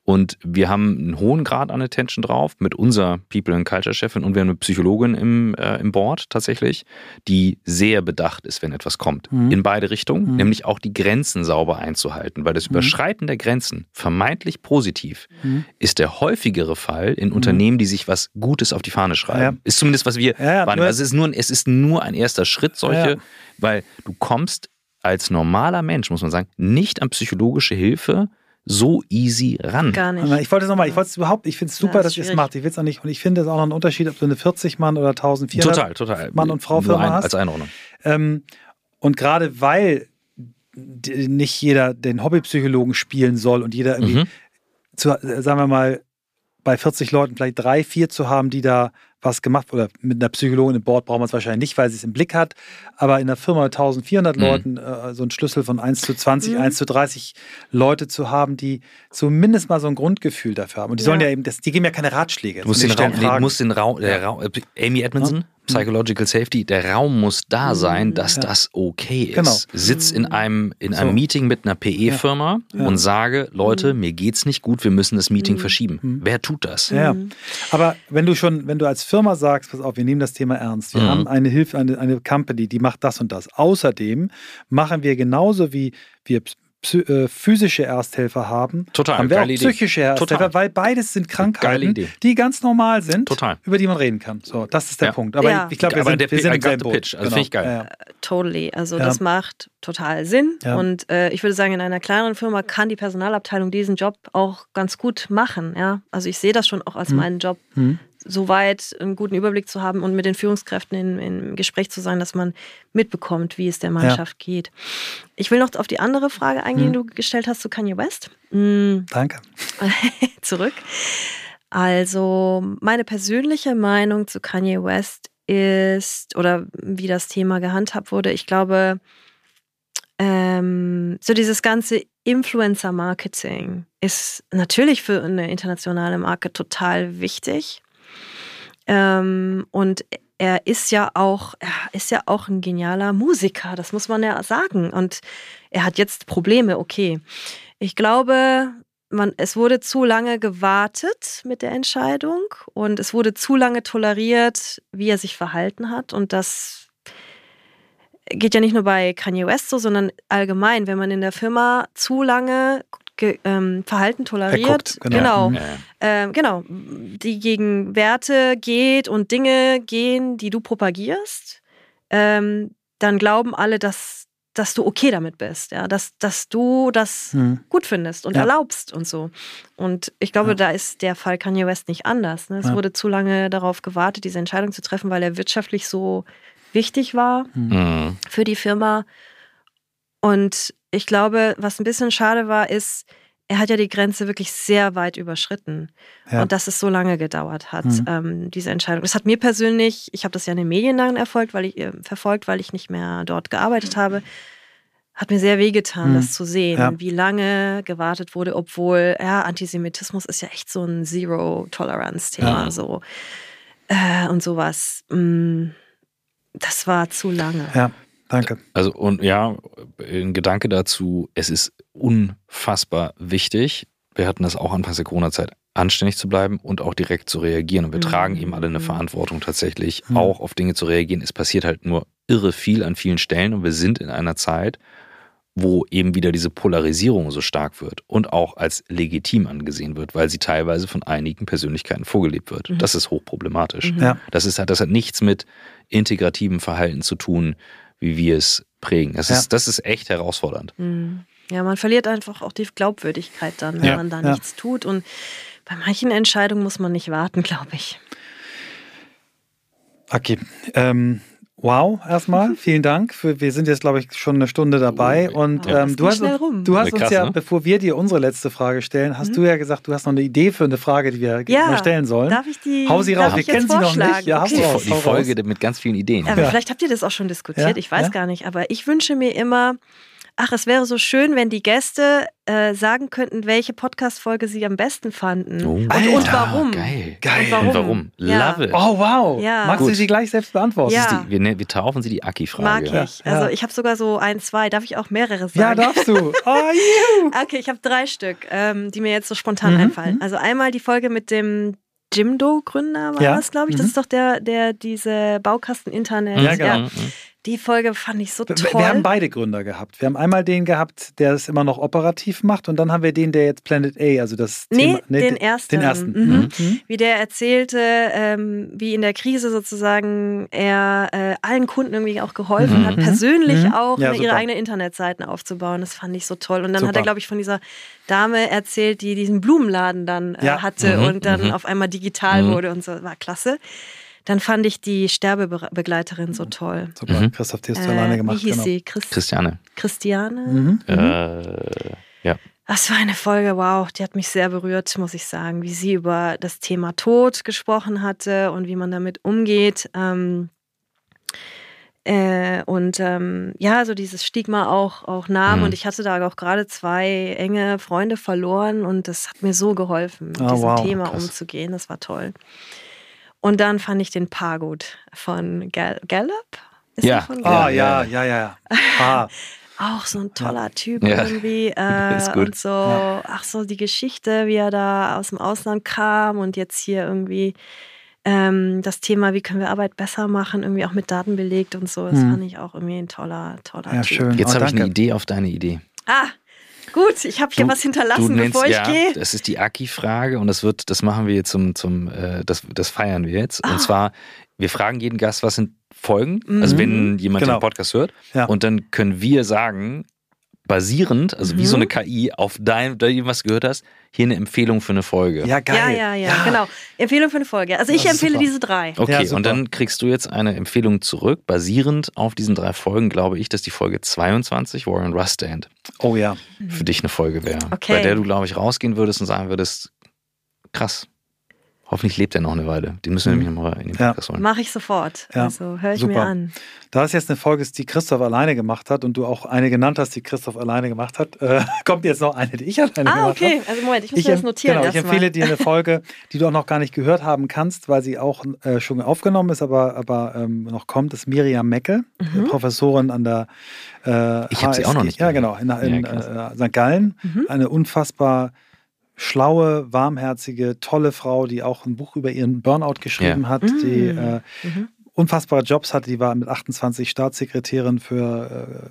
Und wir haben einen hohen Grad an Attention drauf mit unserer People and Culture Chefin und wir haben eine Psychologin im, äh, im Board tatsächlich, die sehr bedacht ist, wenn etwas kommt. Mhm. In beide Richtungen, mhm. nämlich auch die Grenzen sauber einzuhalten, weil das mhm. Überschreiten der Grenzen vermeintlich positiv mhm. ist der häufigere Fall in mhm. Unternehmen, die sich was Gutes auf die Fahne schreiben. Ja. Ist zumindest, was wir ja, ja. Also es ist, nur, es ist nur ein erster Schritt, solche weil du kommst als normaler Mensch, muss man sagen, nicht an psychologische Hilfe so easy ran. Gar nicht. Ich wollte es nochmal, ich wollte es überhaupt, ich finde es super, ja, dass ihr es macht. Ich will es auch nicht. Und ich finde es auch noch einen Unterschied, ob du eine 40-Mann oder 1400 total, total. Mann und Frau Firma ein, hast. Als Einordnung. Ähm, und gerade weil nicht jeder den Hobbypsychologen spielen soll und jeder irgendwie, mhm. zu, sagen wir mal, bei 40 Leuten vielleicht drei, vier zu haben, die da was gemacht oder mit einer Psychologin im Board braucht man es wahrscheinlich nicht, weil sie es im Blick hat. Aber in einer Firma mit 1400 mhm. Leuten äh, so einen Schlüssel von 1 zu 20, mhm. 1 zu 30 Leute zu haben, die zumindest mal so ein Grundgefühl dafür haben. Und die sollen ja, ja eben, das, die geben ja keine Ratschläge. Du musst den, Raum, nee, musst den Raum, der Raum, Amy Edmondson, Psychological Safety, der Raum muss da mhm. sein, dass ja. das okay ist. Genau. Sitz in einem, in einem so. Meeting mit einer PE-Firma ja. und sage, Leute, mhm. mir geht's nicht gut, wir müssen das Meeting mhm. verschieben. Mhm. Wer tut das? Ja. Aber wenn du schon, wenn du als Firma sagst, pass auf, wir nehmen das Thema ernst, wir mhm. haben eine Hilfe, eine, eine Company, die macht das und das. Außerdem machen wir genauso wie wir äh, physische Ersthelfer haben, Total, haben wir auch psychische Idee. Ersthelfer, Total. weil beides sind Krankheiten, die ganz normal sind, Total. über die man reden kann. So, das ist der ja. Punkt. Aber ja. ich, ich glaube, wir sind, der, wir sind im selben Boot. Pitch. Also genau. finde ich geil. Ja. Totally. Also das macht total Sinn. Und äh, ich würde sagen, in einer kleineren Firma kann die Personalabteilung diesen Job auch ganz gut machen. Ja? Also ich sehe das schon auch als mhm. meinen Job, mhm so weit einen guten Überblick zu haben und mit den Führungskräften in, im Gespräch zu sein, dass man mitbekommt, wie es der Mannschaft ja. geht. Ich will noch auf die andere Frage eingehen, hm. die du gestellt hast zu Kanye West. Hm. Danke. Zurück. Also meine persönliche Meinung zu Kanye West ist, oder wie das Thema gehandhabt wurde, ich glaube, ähm, so dieses ganze Influencer-Marketing ist natürlich für eine internationale Marke total wichtig. Ähm, und er ist ja auch, er ist ja auch ein genialer Musiker, das muss man ja sagen. Und er hat jetzt Probleme, okay. Ich glaube, man, es wurde zu lange gewartet mit der Entscheidung und es wurde zu lange toleriert, wie er sich verhalten hat. Und das geht ja nicht nur bei Kanye West so, sondern allgemein, wenn man in der Firma zu lange ge, ähm, Verhalten toleriert, Verguckt, genau. genau, Ja. ähm, genau, die gegen Werte geht und Dinge gehen, die du propagierst, ähm, dann glauben alle, dass, dass du okay damit bist, ja, dass, dass du das Hm. gut findest und Ja. erlaubst und so. Und ich glaube, Ja. da ist der Fall Kanye West nicht anders. Ne? Es Ja. wurde zu lange darauf gewartet, diese Entscheidung zu treffen, weil er wirtschaftlich so wichtig war Mhm. für die Firma. Und ich glaube, was ein bisschen schade war, ist, er hat ja die Grenze wirklich sehr weit überschritten. Ja. Und dass es so lange gedauert hat, Mhm. ähm, diese Entscheidung. Das hat mir persönlich, ich habe das ja in den Medien dann erfolgt, weil ich, äh, verfolgt, weil ich nicht mehr dort gearbeitet habe, hat mir sehr wehgetan, Mhm. das zu sehen, Ja. wie lange gewartet wurde, obwohl, ja, Antisemitismus ist ja echt so ein Zero-Tolerance-Thema, Ja. so. Äh, und sowas. Mm, Das war zu lange. Ja, danke. Also und ja, ein Gedanke dazu, es ist unfassbar wichtig. Wir hatten das auch anfangs der Corona-Zeit, anständig zu bleiben und auch direkt zu reagieren. Und wir Mhm. tragen eben alle eine Verantwortung tatsächlich, Mhm. auch auf Dinge zu reagieren. Es passiert halt nur irre viel an vielen Stellen und wir sind in einer Zeit, wo eben wieder diese Polarisierung so stark wird und auch als legitim angesehen wird, weil sie teilweise von einigen Persönlichkeiten vorgelebt wird. Mhm. Das ist hochproblematisch. Ja. Das, ist, das hat nichts mit integrativem Verhalten zu tun, wie wir es prägen. Das, Ja. ist, das ist echt herausfordernd. Mm. Ja, man verliert einfach auch die Glaubwürdigkeit dann, wenn Ja. man da Ja. nichts tut. Und bei manchen Entscheidungen muss man nicht warten, glaube ich. Okay. Ähm, wow, erstmal. Vielen Dank. Für, wir sind jetzt, glaube ich, schon eine Stunde dabei. Oh, Und ja. ähm, du hast, du hast Krass, uns ja, ne? bevor wir dir unsere letzte Frage stellen, hast Mhm. du ja gesagt, du hast noch eine Idee für eine Frage, die wir Ja, mal stellen sollen. Darf ich die? Hau sie darf raus. Wir kennen sie noch nicht. Ja, okay. Die, raus. die Folge mit ganz vielen Ideen. Aber Ja. vielleicht habt ihr das auch schon diskutiert. Ja, Ich weiß ja. gar nicht. Aber ich wünsche mir immer, ach, es wäre so schön, wenn die Gäste äh, sagen könnten, welche Podcast-Folge sie am besten fanden. Oh. und, und warum. Geil. Geil. Und warum. Und warum? Ja. Love it. Oh, wow. Ja. Magst du Gut. sie gleich selbst beantworten? Ja. Die, wir, ne- wir taufen sie die Aki-Frage. Mag Ja, ich. Also ja. ich habe sogar so ein, zwei. Darf ich auch mehrere sagen? Ja, darfst du. Oh, juhu. Okay, ich habe drei Stück, ähm, die mir jetzt so spontan Mhm, einfallen. mhm. Also einmal die Folge mit dem Jimdo-Gründer war Ja, das, glaube ich. Das mhm. ist doch der, der diese Baukasten-Internet. Ja, genau. Mhm. Die Folge fand ich so Wir, toll. wir haben beide Gründer gehabt. Wir haben einmal den gehabt, der es immer noch operativ macht, und dann haben wir den, der jetzt Planet A, also das Nee, Thema. den ersten. Den ersten. Mhm. Mhm. wie der erzählte, ähm, wie in der Krise sozusagen er äh, allen Kunden irgendwie auch geholfen Mhm. hat, persönlich Mhm. auch Ja, ne, ihre eigenen Internetseiten aufzubauen. Das fand ich so toll. Und dann Super. hat er, glaube ich, von dieser Dame erzählt, die diesen Blumenladen dann äh, Ja. hatte Mhm. und dann Mhm. auf einmal digital Mhm. wurde und so. War klasse. Dann fand ich die Sterbebegleiterin so toll. Super. Mhm. Christoph, die hast du Äh, alleine gemacht. Wie hieß genau. sie? Christ Christiane. Christiane? Mhm. Äh, ja. Das war eine Folge, wow, die hat mich sehr berührt, muss ich sagen, wie sie über das Thema Tod gesprochen hatte und wie man damit umgeht. Ähm, äh, und ähm, ja, so dieses Stigma auch, auch nahm. Mhm. Und ich hatte da auch gerade zwei enge Freunde verloren und das hat mir so geholfen, mit Ah, diesem wow, Thema krass. umzugehen. Das war toll. Und dann fand ich den Paar gut von Gal Gallup. Ist Ja. der von Ah, Gallup? ja, ja, ja, ja. Ah, Auch so ein toller Typ Ja. irgendwie. Äh, Ist gut. Und so, Ja. ach so, die Geschichte, wie er da aus dem Ausland kam und jetzt hier irgendwie ähm, das Thema, wie können wir Arbeit besser machen, irgendwie auch mit Daten belegt und so. Das Hm. fand ich auch irgendwie ein toller, toller Ja, Typ. schön. Jetzt Oh, habe ich eine. Idee auf deine Idee. Ah, gut, ich habe hier Du- was hinterlassen, bevor ich ja, gehe. das ist die Aki-Frage und das wird, das machen wir jetzt zum, zum äh, das, das feiern wir jetzt. Ah. Und zwar, wir fragen jeden Gast, was sind Folgen, also Mhm. wenn jemand Genau. den Podcast hört, Ja. und dann können wir sagen, basierend, also wie Mhm. so eine KI, auf dein, da was gehört hast, hier eine Empfehlung für eine Folge. ja, geil. Ja, ja, ja, genau. Empfehlung für eine Folge. Also ich Das empfehle super. diese drei. Okay, Ja, und dann kriegst du jetzt eine Empfehlung zurück. Basierend auf diesen drei Folgen glaube ich, dass die Folge 22, Warren Rustand, Oh ja. für dich eine Folge wäre. Okay. Bei der du, glaube ich, rausgehen würdest und sagen würdest, krass. Hoffentlich lebt er noch eine Weile. Den müssen wir Mhm. nämlich nochmal in den Ja. Podcast holen. Mache ich sofort. Ja, Also höre ich super. mir an. Da es jetzt eine Folge ist, die Christoph alleine gemacht hat und du auch eine genannt hast, die Christoph alleine gemacht hat, äh, kommt jetzt noch eine, die ich alleine Ah, gemacht habe. okay. Also Moment, ich muss Ich, das notieren. genau, ich erst mal. empfehle dir eine Folge, die du auch noch gar nicht gehört haben kannst, weil sie auch äh, schon aufgenommen ist, aber, aber ähm, noch kommt, ist Miriam Meckel, Mhm. Professorin an der äh, Ich hab sie auch noch nicht Ja, genau, in, in Ja, äh, St. Gallen. Mhm. Eine unfassbar schlaue, warmherzige, tolle Frau, die auch ein Buch über ihren Burnout geschrieben Ja. hat, Mhm. die äh, Mhm. unfassbare Jobs hatte. Die war mit 28 Staatssekretärin für äh,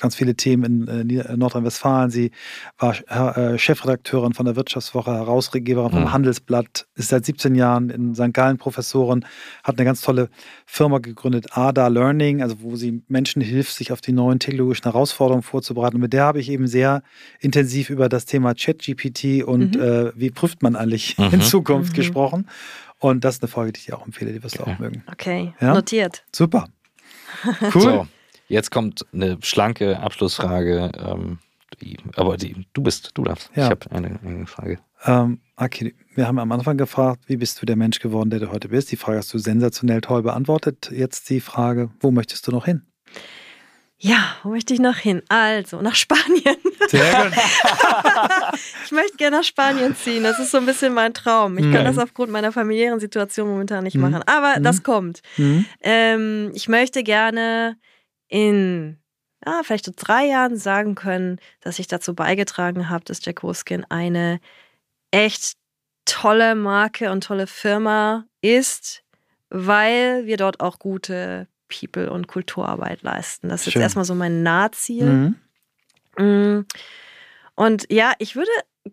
ganz viele Themen in äh, Nordrhein-Westfalen. Sie war äh, Chefredakteurin von der Wirtschaftswoche, Herausgeberin vom mhm. Handelsblatt, ist seit 17 Jahren in St. Gallen Professorin, hat eine ganz tolle Firma gegründet, ADA Learning, also wo sie Menschen hilft, sich auf die neuen technologischen Herausforderungen vorzubereiten. Und mit der habe ich eben sehr intensiv über das Thema ChatGPT und mhm. äh, wie prüft man eigentlich mhm. in Zukunft mhm. gesprochen. Und das ist eine Folge, die ich dir auch empfehle, die wirst okay. du auch mögen. Okay, ja? notiert. Super. Cool. So. Jetzt kommt eine schlanke Abschlussfrage. Ähm, die, aber die, du bist, du darfst. Ja. Ich habe eine, eine, Frage. Ähm, okay, wir haben am Anfang gefragt, wie bist du der Mensch geworden, der du heute bist? Die Frage hast du sensationell toll beantwortet. Jetzt die Frage, wo möchtest du noch hin? Ja, wo möchte ich noch hin? Also, nach Spanien. Sehr gut. ich möchte gerne nach Spanien ziehen. Das ist so ein bisschen mein Traum. Ich kann das aufgrund meiner familiären Situation momentan nicht mhm. machen. Aber mhm. das kommt. Mhm. Ähm, ich möchte gerne in ja, vielleicht so drei Jahren sagen können, dass ich dazu beigetragen habe, dass Jack Wolfskin eine echt tolle Marke und tolle Firma ist, weil wir dort auch gute People- und Kulturarbeit leisten. Das ist Schön. jetzt erstmal so mein Nahziel. Mhm. Mm. Und ja, ich würde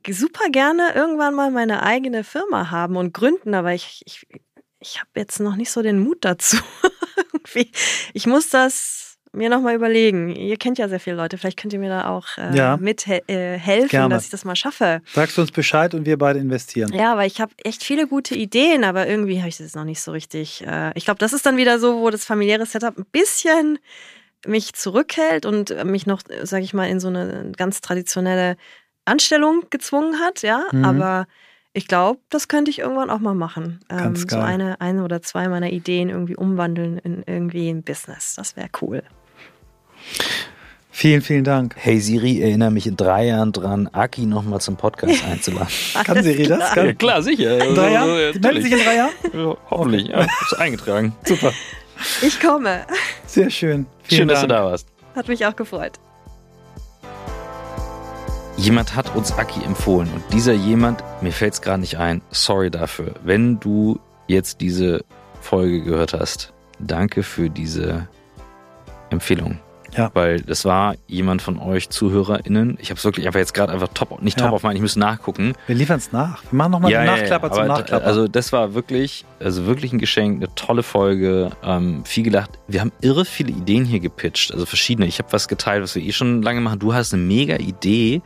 super gerne irgendwann mal meine eigene Firma haben und gründen, aber ich, ich, ich habe jetzt noch nicht so den Mut dazu. ich muss das mir nochmal überlegen. Ihr kennt ja sehr viele Leute, vielleicht könnt ihr mir da auch äh, ja. mithelfen, äh, dass ich das mal schaffe. Sagst du uns Bescheid und wir beide investieren. Ja, weil ich habe echt viele gute Ideen, aber irgendwie habe ich das noch nicht so richtig. Äh, ich glaube, das ist dann wieder so, wo das familiäre Setup ein bisschen mich zurückhält und mich noch, sage ich mal, in so eine ganz traditionelle Anstellung gezwungen hat, ja. Mhm. Aber ich glaube, das könnte ich irgendwann auch mal machen. Ähm, so eine, eine oder zwei meiner Ideen irgendwie umwandeln in irgendwie ein Business. Das wäre cool. Vielen, vielen Dank. Hey Siri, erinnere mich in drei Jahren dran, Aki nochmal zum Podcast einzuladen. Kann Siri das? Kann? Ja, klar, sicher. In drei Jahren? Ja, meldet sich in drei Jahren? Ja, hoffentlich, ja. Ist eingetragen. Super. Ich komme. Sehr schön. Vielen schön, Dank. dass du da warst. Hat mich auch gefreut. Jemand hat uns Aki empfohlen und dieser jemand, mir fällt es gerade nicht ein, sorry dafür. Wenn du jetzt diese Folge gehört hast, danke für diese Empfehlung. Ja. Weil das war jemand von euch ZuhörerInnen. Ich habe es wirklich einfach jetzt gerade einfach top, nicht top ja. auf meinen, ich muss nachgucken. Wir liefern es nach. Wir machen nochmal ja, einen Nachklapper ja, zum Nachklapper. Also das war wirklich, also wirklich ein Geschenk, eine tolle Folge, ähm, viel gelacht. Wir haben irre viele Ideen hier gepitcht, also verschiedene. Ich habe was geteilt, was wir eh schon lange machen. Du hast eine mega Idee,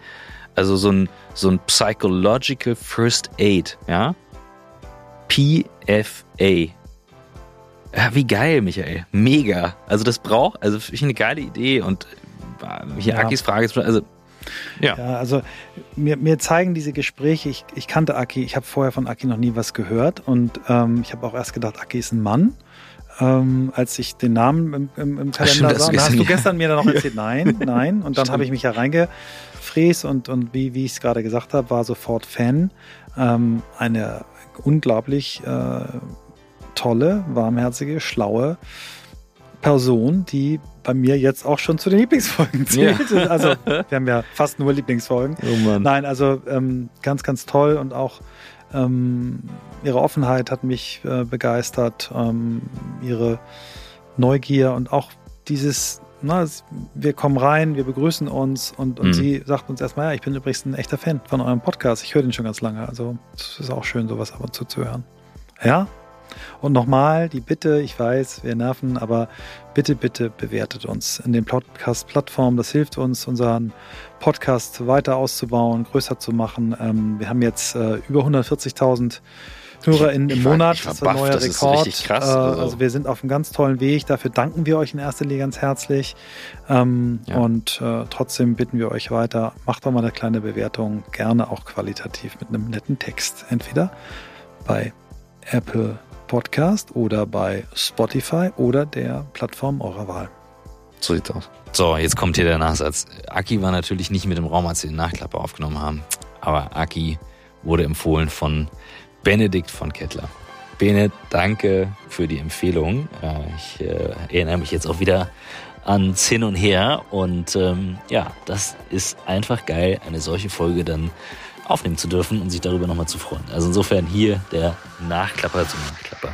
also so ein, so ein Psychological First Aid, ja? PFA. Ja, wie geil, Michael. Mega. Also das braucht, also ich eine geile Idee und äh, hier ja. Akis Frage ist, also ja. ja, also mir, mir zeigen diese Gespräche, ich, ich kannte Aki, ich habe vorher von Aki noch nie was gehört und ähm, ich habe auch erst gedacht, Aki ist ein Mann. Ähm, als ich den Namen im, im, im Kalender sah, hast du gestern mir dann noch erzählt, nein, nein. Und dann habe ich mich ja reingefräst und, und wie, wie ich es gerade gesagt habe, war sofort Fan. Ähm, eine unglaublich äh, tolle, warmherzige, schlaue Person, die bei mir jetzt auch schon zu den Lieblingsfolgen zählt. Ja. Also wir haben ja fast nur Lieblingsfolgen. Oh Nein, also ähm, ganz, ganz toll und auch ähm, ihre Offenheit hat mich äh, begeistert, ähm, ihre Neugier und auch dieses, na, wir kommen rein, wir begrüßen uns und, und mhm. sie sagt uns erstmal, ja, ich bin übrigens ein echter Fan von eurem Podcast. Ich höre den schon ganz lange. Also es ist auch schön, sowas ab und zu zu hören. Ja, und nochmal die Bitte, ich weiß, wir nerven, aber bitte, bitte bewertet uns in den Podcast-Plattformen. Das hilft uns, unseren Podcast weiter auszubauen, größer zu machen. Ähm, wir haben jetzt äh, über 140.000 HörerInnen im Monat. das ist ein neuer das Rekord. Ist krass, äh, also. also. wir sind auf einem ganz tollen Weg. Dafür danken wir euch in erster Linie ganz herzlich. Ähm, ja. Und äh, trotzdem bitten wir euch weiter, macht doch mal eine kleine Bewertung, gerne auch qualitativ mit einem netten Text. Entweder bei Apple Podcast oder bei Spotify oder der Plattform eurer Wahl. So sieht's aus. So, jetzt kommt hier der Nachsatz. Aki war natürlich nicht mit dem Raum, als sie den Nachklapper aufgenommen haben. Aber Aki wurde empfohlen von Benedikt von Kettler. Bene, danke für die Empfehlung. Äh, ich äh, erinnere mich jetzt auch wieder ans Hin und Her. Und ähm, ja, das ist einfach geil, eine solche Folge dann aufnehmen zu dürfen und sich darüber nochmal zu freuen. Also insofern hier der Nachklapper zum Nachklapper.